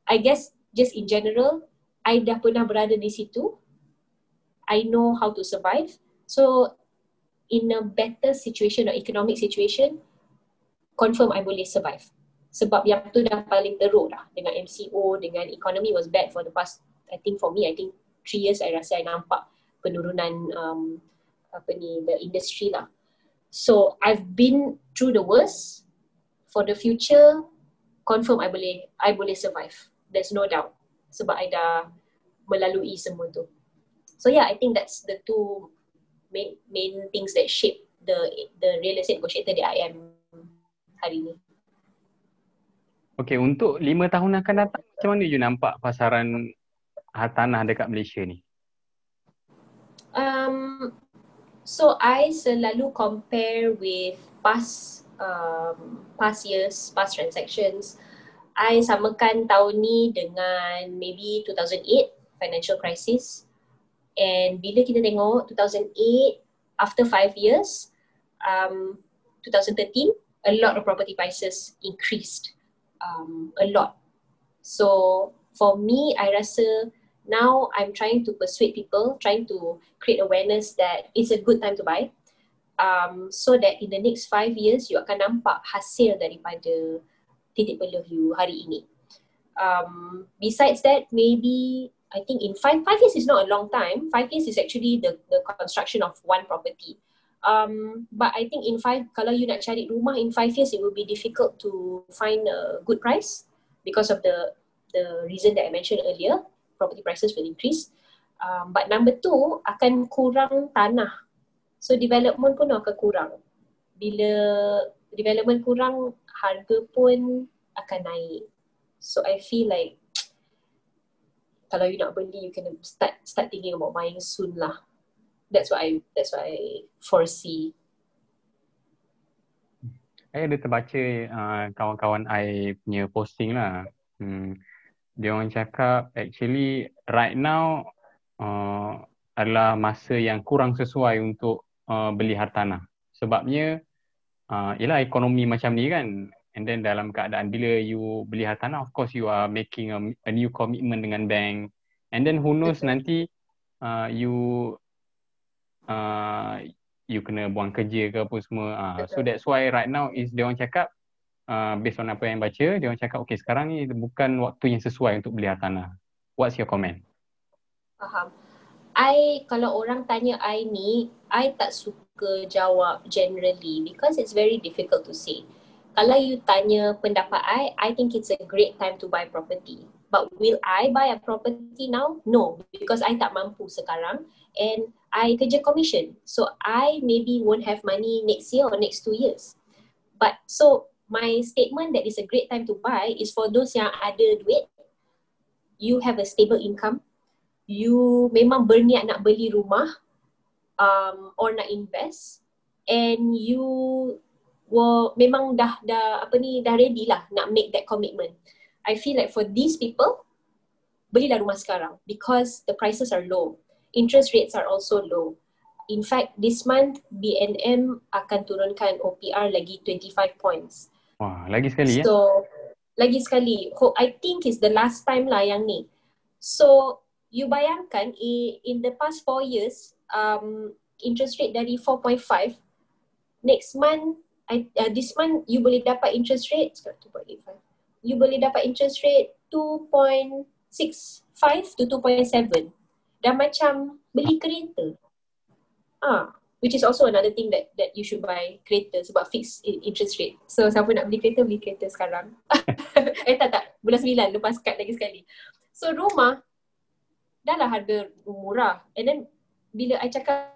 I guess just in general I dah pernah berada di situ I know how to survive so in a better situation or economic situation confirm I boleh survive sebab yang tu dah paling teruk dah dengan MCO dengan economy was bad for the past I think for me I think three years I rasa I nampak penurunan um, apa ni the industry lah. So I've been through the worst. For the future confirm I boleh I boleh survive. There's no doubt. Sebab I dah melalui semua tu. So yeah I think that's the two main main things that shape the the real estate negotiator that I am hari ni Okay, untuk lima tahun akan datang, macam mana you nampak pasaran hartanah dekat Malaysia ni? Um, so I selalu compare with past um, past years, past transactions. I samakan tahun ni dengan maybe 2008 financial crisis. And bila kita tengok 2008 after five years, um, 2013 a lot of property prices increased um, a lot. So for me, I rasa now I'm trying to persuade people, trying to create awareness that it's a good time to buy. Um, so that in the next five years, you akan nampak hasil daripada titik peluh you hari ini. Um, besides that, maybe I think in five five years is not a long time. Five years is actually the the construction of one property. Um, but I think in five, kalau you nak cari rumah in five years, it will be difficult to find a good price because of the the reason that I mentioned earlier. Property prices will increase. Um, but number two, akan kurang tanah. So development pun akan kurang. Bila development kurang, harga pun akan naik. So I feel like kalau you nak beli, you can start start thinking about buying soon lah that's what I that's what I foresee. Saya ada terbaca uh, kawan-kawan I punya posting lah. Hmm. Dia orang cakap actually right now uh, adalah masa yang kurang sesuai untuk uh, beli hartanah. Sebabnya uh, ialah ekonomi macam ni kan. And then dalam keadaan bila you beli hartanah of course you are making a, a new commitment dengan bank. And then who knows nanti uh, you uh, you kena buang kerja ke apa semua. Uh, so that's why right now is dia orang cakap uh, based on apa yang baca, dia orang cakap okay sekarang ni bukan waktu yang sesuai untuk beli hartanah. What's your comment? Faham. I kalau orang tanya I ni, I tak suka jawab generally because it's very difficult to say. Kalau you tanya pendapat I, I think it's a great time to buy property. But will I buy a property now? No, because I tak mampu sekarang and I kerja commission. So I maybe won't have money next year or next two years. But so my statement that is a great time to buy is for those yang ada duit, you have a stable income, you memang berniat nak beli rumah um, or nak invest and you were memang dah dah apa ni dah ready lah nak make that commitment. I feel like for these people belilah rumah sekarang because the prices are low interest rates are also low. In fact, this month BNM akan turunkan OPR lagi 25 points. Wah, lagi sekali ya? So, lagi sekali. I think is the last time lah yang ni. So, you bayangkan in the past 4 years, um, interest rate dari 4.5, next month, I, uh, this month you boleh dapat interest rate, sekarang 2.85, you boleh dapat interest rate 2.65 to 2.7 dah macam beli kereta. Ah, which is also another thing that that you should buy kereta sebab fixed interest rate. So siapa nak beli kereta beli kereta sekarang. eh tak tak, bulan sembilan lepas kad lagi sekali. So rumah dah lah harga murah. And then bila I cakap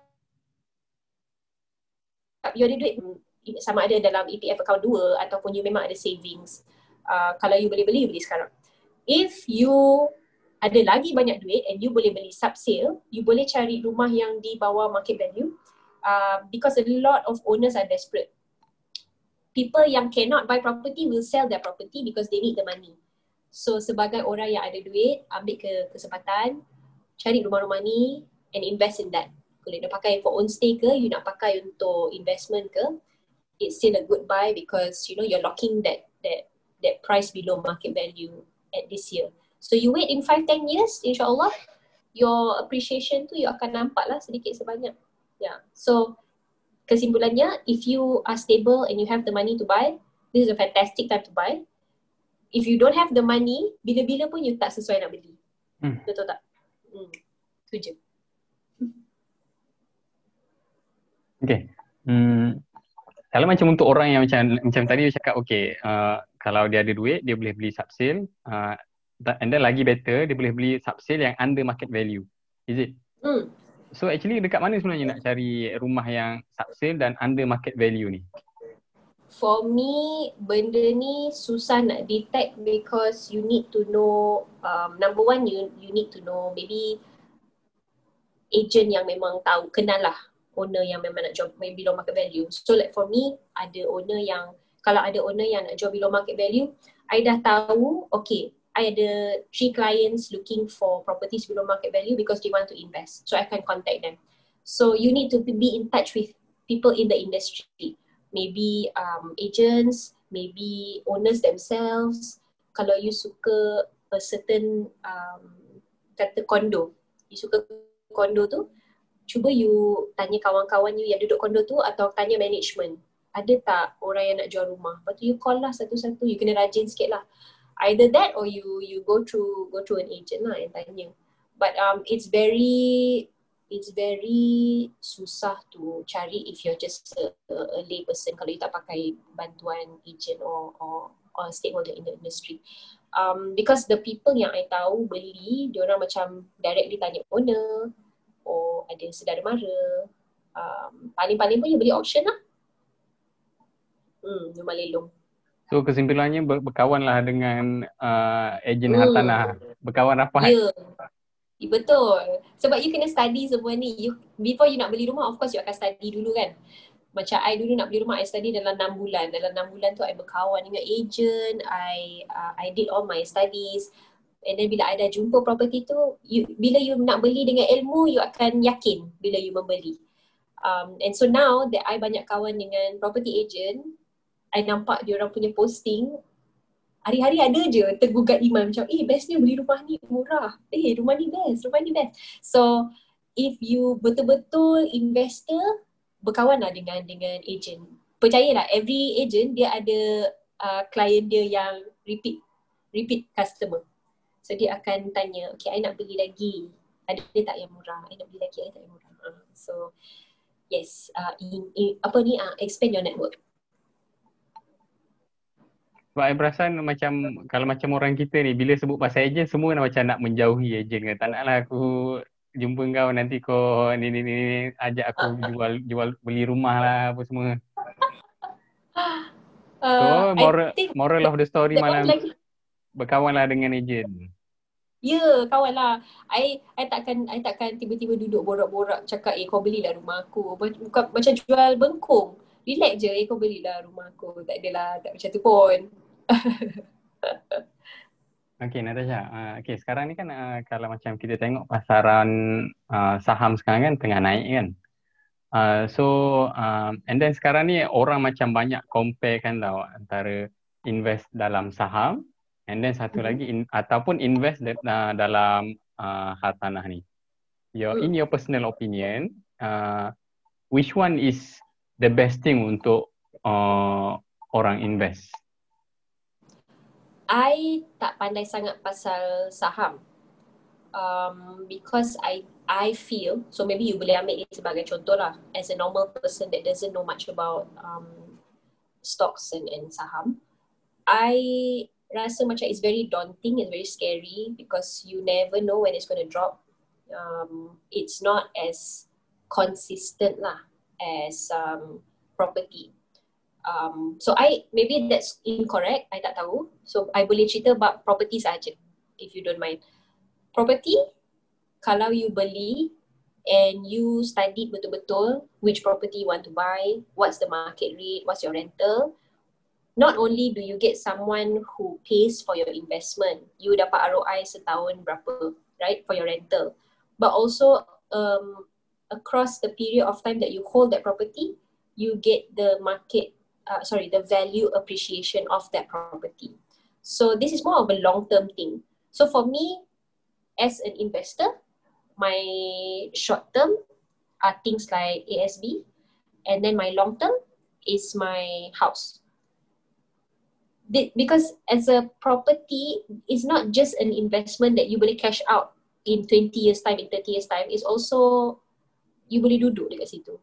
you ada duit sama ada dalam EPF account dua ataupun you memang ada savings. Uh, kalau you boleh beli, beli sekarang. If you ada lagi banyak duit and you boleh beli sub sale, you boleh cari rumah yang di bawah market value uh, because a lot of owners are desperate. People yang cannot buy property will sell their property because they need the money. So sebagai orang yang ada duit, ambil ke kesempatan, cari rumah-rumah ni and invest in that. Boleh nak pakai for own stay ke, you nak pakai untuk investment ke, it's still a good buy because you know you're locking that that that price below market value at this year. So you wait in 5 10 years insyaallah your appreciation tu you akan nampak lah sedikit sebanyak. Yeah. So kesimpulannya if you are stable and you have the money to buy, this is a fantastic time to buy. If you don't have the money, bila-bila pun you tak sesuai nak beli. Hmm. Betul tak? Hmm. Tu je. Okay. Hmm. Kalau macam untuk orang yang macam macam tadi cakap okay, uh, kalau dia ada duit dia boleh beli subsale uh, and then lagi better dia boleh beli subsale yang under market value. Is it? Hmm. So actually dekat mana sebenarnya nak cari rumah yang subsale dan under market value ni? For me, benda ni susah nak detect because you need to know um, number one you you need to know maybe agent yang memang tahu kenal lah owner yang memang nak jual below market value. So like for me, ada owner yang, kalau ada owner yang nak jual below market value, I dah tahu, okay, I ada three clients looking for properties below market value because they want to invest. So I can contact them. So you need to be in touch with people in the industry. Maybe um, agents, maybe owners themselves. Kalau you suka a certain um, kata condo, you suka condo tu, cuba you tanya kawan-kawan you yang duduk kondo tu atau tanya management ada tak orang yang nak jual rumah? Lepas tu you call lah satu-satu you kena rajin sikit lah. Either that or you you go through go through an agent lah yang tanya. But um it's very it's very susah to cari if you're just a, a, a lay person. Kalau you tak pakai bantuan agent or or or stakeholder in the industry. Um because the people yang I tahu beli dia orang macam directly tanya owner oh ada saudara mara. Um, paling-paling pun you beli auction lah hmm rumah lelong so kesimpulannya ber- berkawan lah dengan uh, ejen hmm. hartanah. Berkawan rapat. Ya. Yeah. betul. Sebab you kena study semua ni. You, before you nak beli rumah of course you akan study dulu kan. Macam I dulu nak beli rumah I study dalam 6 bulan. Dalam 6 bulan tu I berkawan dengan agent. I uh, I did all my studies. And then bila I dah jumpa property tu, you, bila you nak beli dengan ilmu, you akan yakin bila you membeli. Um, and so now that I banyak kawan dengan property agent, I nampak dia orang punya posting, hari-hari ada je tergugat iman macam, eh bestnya beli rumah ni murah. Eh rumah ni best, rumah ni best. So if you betul-betul investor, berkawan lah dengan dengan agent. Percayalah every agent dia ada uh, client dia yang repeat repeat customer. So dia akan tanya, okay I nak beli lagi. Ada tak yang murah? I nak beli lagi, I tak yang murah. Uh, so yes, uh, in, in, apa ni, uh, expand your network. Sebab I perasan macam kalau macam orang kita ni bila sebut pasal ejen semua nak macam nak menjauhi ejen ke. Tak naklah aku jumpa kau nanti kau ni ni ni ajak aku jual jual beli rumah lah apa semua. Uh, so moral moral of the story malam lagi, berkawanlah dengan ejen. Ya, yeah, kawan lah. I, I takkan I takkan tiba-tiba duduk borak-borak cakap eh kau belilah rumah aku. Bukan macam jual bengkung. Relax je eh kau belilah rumah aku. Tak adalah tak macam tu pun. okay Natasha. Uh, okay sekarang ni kan uh, kalau macam kita tengok pasaran uh, saham sekarang kan tengah naik kan. Uh, so um, and then sekarang ni orang macam banyak compare kan tau antara invest dalam saham And then satu hmm. lagi in, ataupun invest de, uh, dalam uh, hartanah ni. Your in your personal opinion, uh, which one is the best thing untuk uh, orang invest? I tak pandai sangat pasal saham. Um, because I I feel, so maybe you boleh ambil ini sebagai contoh lah, as a normal person that doesn't know much about um, stocks and, and saham, I rasa macam it's very daunting, it's very scary because you never know when it's going to drop. Um, it's not as consistent lah as um, property. Um, so I maybe that's incorrect. I tak tahu. So I boleh cerita about property saja, if you don't mind. Property, kalau you beli and you study betul-betul which property you want to buy, what's the market rate, what's your rental, not only do you get someone who pays for your investment, you dapat ROI setahun berapa, right, for your rental, but also um, across the period of time that you hold that property, you get the market uh, sorry, the value appreciation of that property. So this is more of a long-term thing. So for me, as an investor, my short-term are things like ASB, and then my long-term is my house. Because as a property, it's not just an investment that you boleh cash out in 20 years time, in 30 years time. It's also, you boleh duduk dekat situ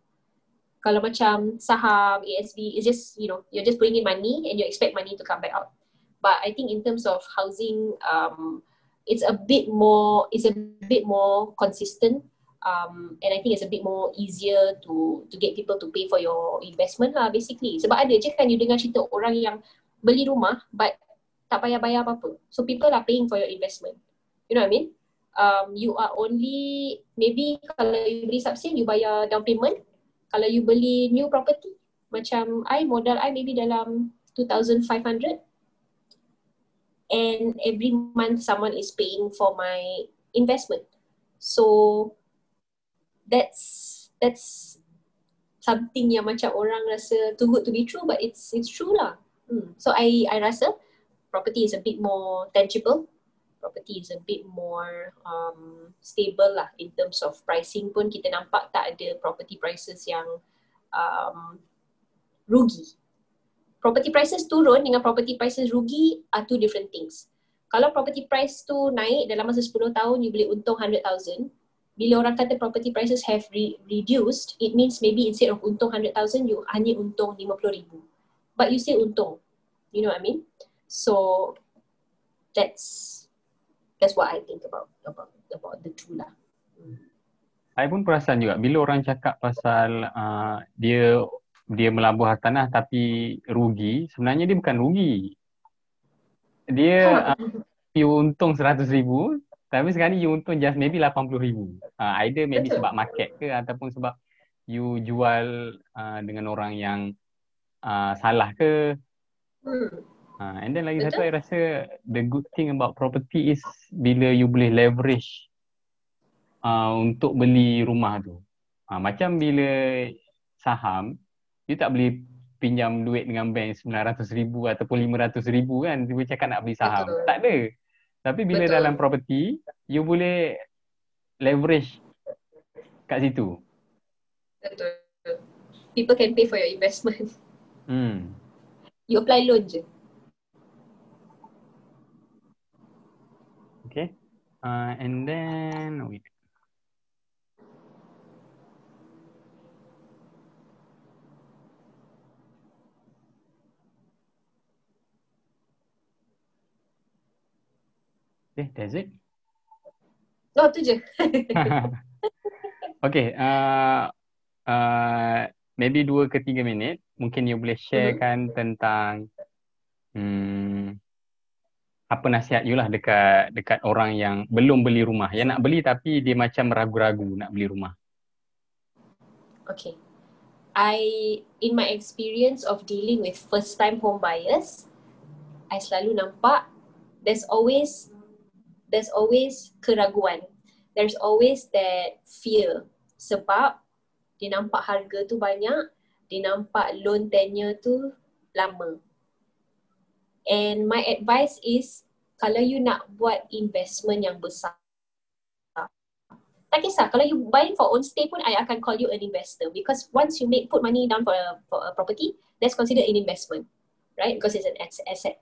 kalau macam saham, ASB, it's just, you know, you're just putting in money and you expect money to come back out. But I think in terms of housing, um, it's a bit more, it's a bit more consistent. Um, and I think it's a bit more easier to to get people to pay for your investment lah basically. Sebab ada je kan you dengar cerita orang yang beli rumah but tak payah bayar apa-apa. So people are paying for your investment. You know what I mean? Um, you are only, maybe kalau you beli subsale, you bayar down payment kalau you beli new property macam I modal I maybe dalam 2500 and every month someone is paying for my investment. So that's that's something yang macam orang rasa too good to be true but it's it's true lah. Hmm. so I I rasa property is a bit more tangible property is a bit more um, stable lah in terms of pricing pun kita nampak tak ada property prices yang um, rugi. Property prices turun dengan property prices rugi are two different things. Kalau property price tu naik dalam masa 10 tahun you boleh untung 100,000. Bila orang kata property prices have re- reduced, it means maybe instead of untung 100,000 you hanya untung 50,000. But you still untung. You know what I mean? So that's that's what I think about about about the two lah. Saya pun perasan juga bila orang cakap pasal uh, dia dia melabuh tanah tapi rugi, sebenarnya dia bukan rugi. Dia ha. uh, you untung seratus ribu, tapi sekarang ni you untung just maybe lapan puluh ribu. Uh, either maybe Betul. sebab market ke ataupun sebab you jual uh, dengan orang yang uh, salah ke. Hmm. Uh, and then lagi Betul? satu saya rasa the good thing about property is bila you boleh leverage uh, untuk beli rumah tu. Uh, macam bila saham, you tak boleh pinjam duit dengan bank RM900,000 ataupun RM500,000 kan. Dia cakap nak beli saham. Betul. Tak ada. Tapi bila Betul. dalam property, you boleh leverage kat situ. Betul. People can pay for your investment. Hmm. You apply loan je. Okay. Uh, and then wait. Okay, that's it. Oh, tu je. okay, uh, uh, maybe dua ke tiga minit. Mungkin you boleh sharekan mm-hmm. tentang hmm, apa nasihat you lah dekat dekat orang yang belum beli rumah. Yang nak beli tapi dia macam ragu-ragu nak beli rumah. Okay. I in my experience of dealing with first time home buyers i selalu nampak there's always there's always keraguan. There's always that fear sebab dia nampak harga tu banyak dia nampak loan tenure tu lama And my advice is kalau you nak buat investment yang besar tak kisah. Kalau you buy for own stay pun I akan call you an investor. Because once you make put money down for a, for a property that's considered an investment. Right? Because it's an asset.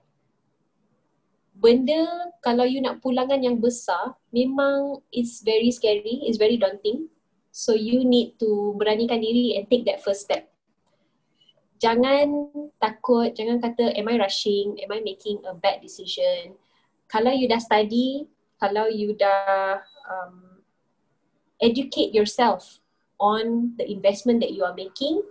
Benda kalau you nak pulangan yang besar memang it's very scary it's very daunting. So you need to beranikan diri and take that first step jangan takut, jangan kata am I rushing, am I making a bad decision. Kalau you dah study, kalau you dah um, educate yourself on the investment that you are making,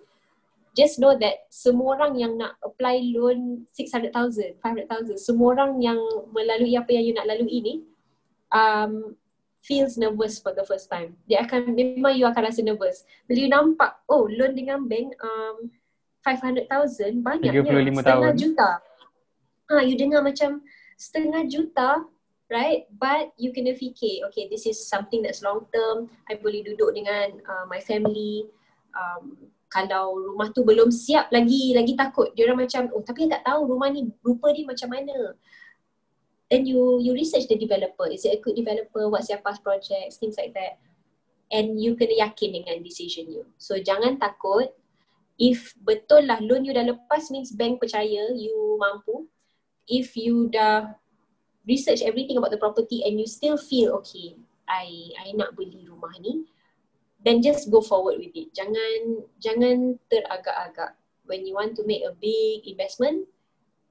just know that semua orang yang nak apply loan 600,000, 500,000, semua orang yang melalui apa yang you nak lalui ini um, feels nervous for the first time. Dia akan, memang you akan rasa nervous. Bila you nampak, oh loan dengan bank, um, 500,000 banyaknya setengah tahun. juta. Ha, you dengar macam setengah juta, right? But you kena fikir, okay, this is something that's long term. I boleh duduk dengan uh, my family. Um, kalau rumah tu belum siap lagi lagi takut dia orang macam oh tapi tak tahu rumah ni rupa dia macam mana then you you research the developer is it a good developer what's their past projects things like that and you kena yakin dengan decision you so jangan takut if betul lah loan you dah lepas means bank percaya you mampu. If you dah research everything about the property and you still feel okay I I nak beli rumah ni then just go forward with it. Jangan jangan teragak-agak. When you want to make a big investment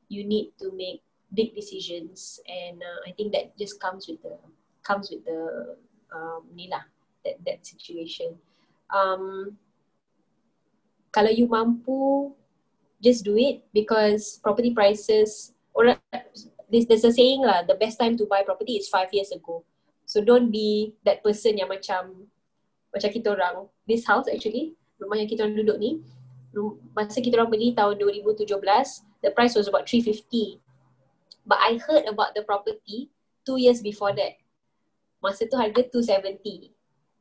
you need to make big decisions. And uh, I think that just comes with the comes with the um, ni lah that that situation. Um, kalau you mampu, just do it because property prices or this there's a saying lah the best time to buy property is five years ago. So don't be that person yang macam macam kita orang this house actually rumah yang kita orang duduk ni masa kita orang beli tahun 2017 the price was about 350 But I heard about the property two years before that. Masa tu harga 270.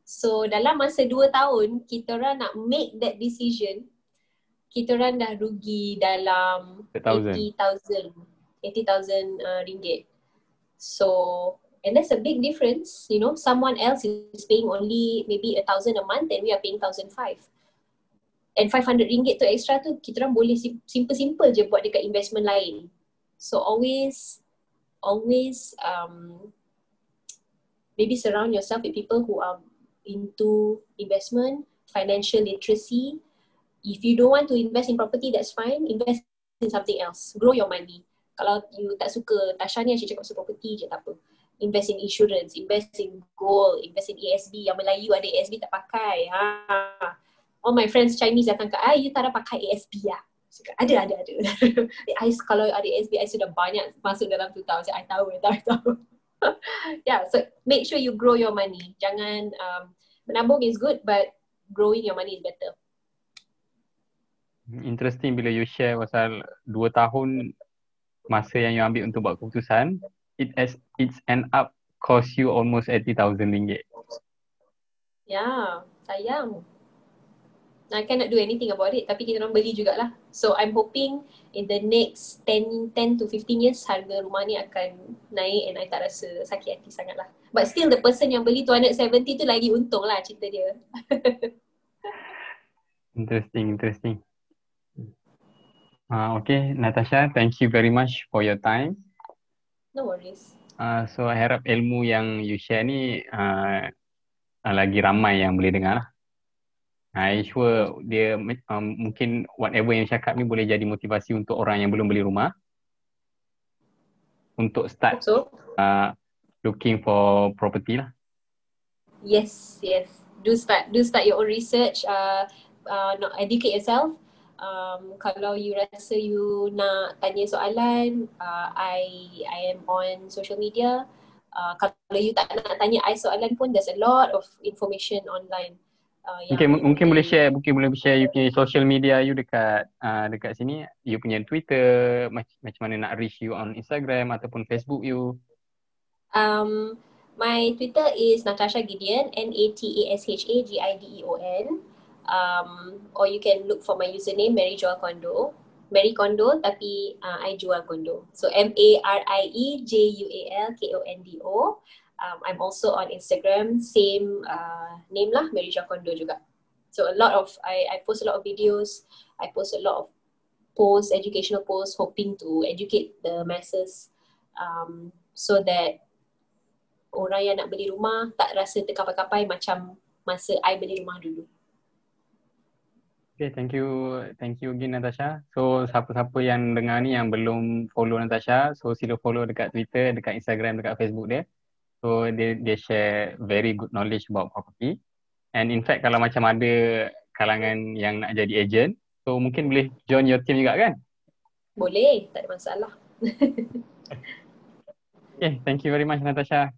So dalam masa dua tahun, kita orang nak make that decision, kita orang dah rugi dalam 80,000 80,000 uh, ringgit. So, and that's a big difference, you know, someone else is paying only maybe a thousand a month and we are paying thousand five. And 500 ringgit tu extra tu, kita orang boleh simple-simple je buat dekat investment lain. So always, always um, maybe surround yourself with people who are into investment, financial literacy. If you don't want to invest in property, that's fine. Invest in something else. Grow your money. Kalau you tak suka, Tasha ni asyik cakap property je tak apa. Invest in insurance, invest in gold, invest in ASB. Yang Melayu ada ASB tak pakai. Ha. All my friends Chinese datang ke, ah, you tak ada pakai ASB lah. Ada, ada, ada. I, kalau ada SB, I sudah banyak masuk dalam tu tahu. I tahu, I tahu, I tahu. yeah, so make sure you grow your money. Jangan, um, menabung is good, but growing your money is better. Interesting bila you share pasal dua tahun masa yang you ambil untuk buat keputusan, it has, it's end up cost you almost 80,000 ringgit. Yeah, sayang. I cannot do anything about it tapi kita orang beli jugalah. So I'm hoping in the next 10 10 to 15 years harga rumah ni akan naik and I tak rasa sakit hati sangat lah. But still the person yang beli 270 tu lagi untung lah cerita dia. interesting, interesting. Uh, okay, Natasha, thank you very much for your time. No worries. Uh, so I harap ilmu yang you share ni uh, lagi ramai yang boleh dengar lah. I sure dia um, mungkin whatever yang cakap ni boleh jadi motivasi untuk orang yang belum beli rumah untuk start so, uh, looking for property lah. Yes, yes. Do start, do start your own research. Uh, uh, not educate yourself. Um, kalau you rasa you nak tanya soalan, uh, I I am on social media. Uh, kalau you tak nak tanya I soalan pun, there's a lot of information online. Uh, mungkin yang mungkin boleh share mungkin boleh share you punya social media you dekat uh, dekat sini. You punya Twitter macam macam mana nak reach you on Instagram ataupun Facebook you. Um my Twitter is Natasha Gideon N A T A S H A G I D E O N. Um or you can look for my username Mary Joel Kondo. Mary Kondo tapi uh, I jual kondo. So M A R I E J U A L K O N D O um, I'm also on Instagram, same uh, name lah, Mary Kondo juga. So a lot of, I, I post a lot of videos, I post a lot of posts, educational posts, hoping to educate the masses um, so that orang yang nak beli rumah tak rasa terkapai-kapai macam masa I beli rumah dulu. Okay, thank you. Thank you again Natasha. So, siapa-siapa yang dengar ni yang belum follow Natasha, so sila follow dekat Twitter, dekat Instagram, dekat Facebook dia. So dia dia share very good knowledge about property. And in fact kalau macam ada kalangan yang nak jadi agent, so mungkin boleh join your team juga kan? Boleh, tak ada masalah. okay, thank you very much Natasha.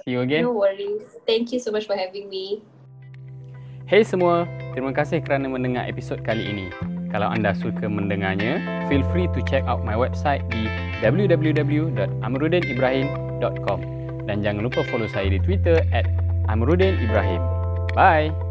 See you again. No worries. Thank you so much for having me. Hey semua, terima kasih kerana mendengar episod kali ini. Kalau anda suka mendengarnya, feel free to check out my website di www.amrudinibrahim.com dan jangan lupa follow saya di Twitter at Amrudin Ibrahim. Bye!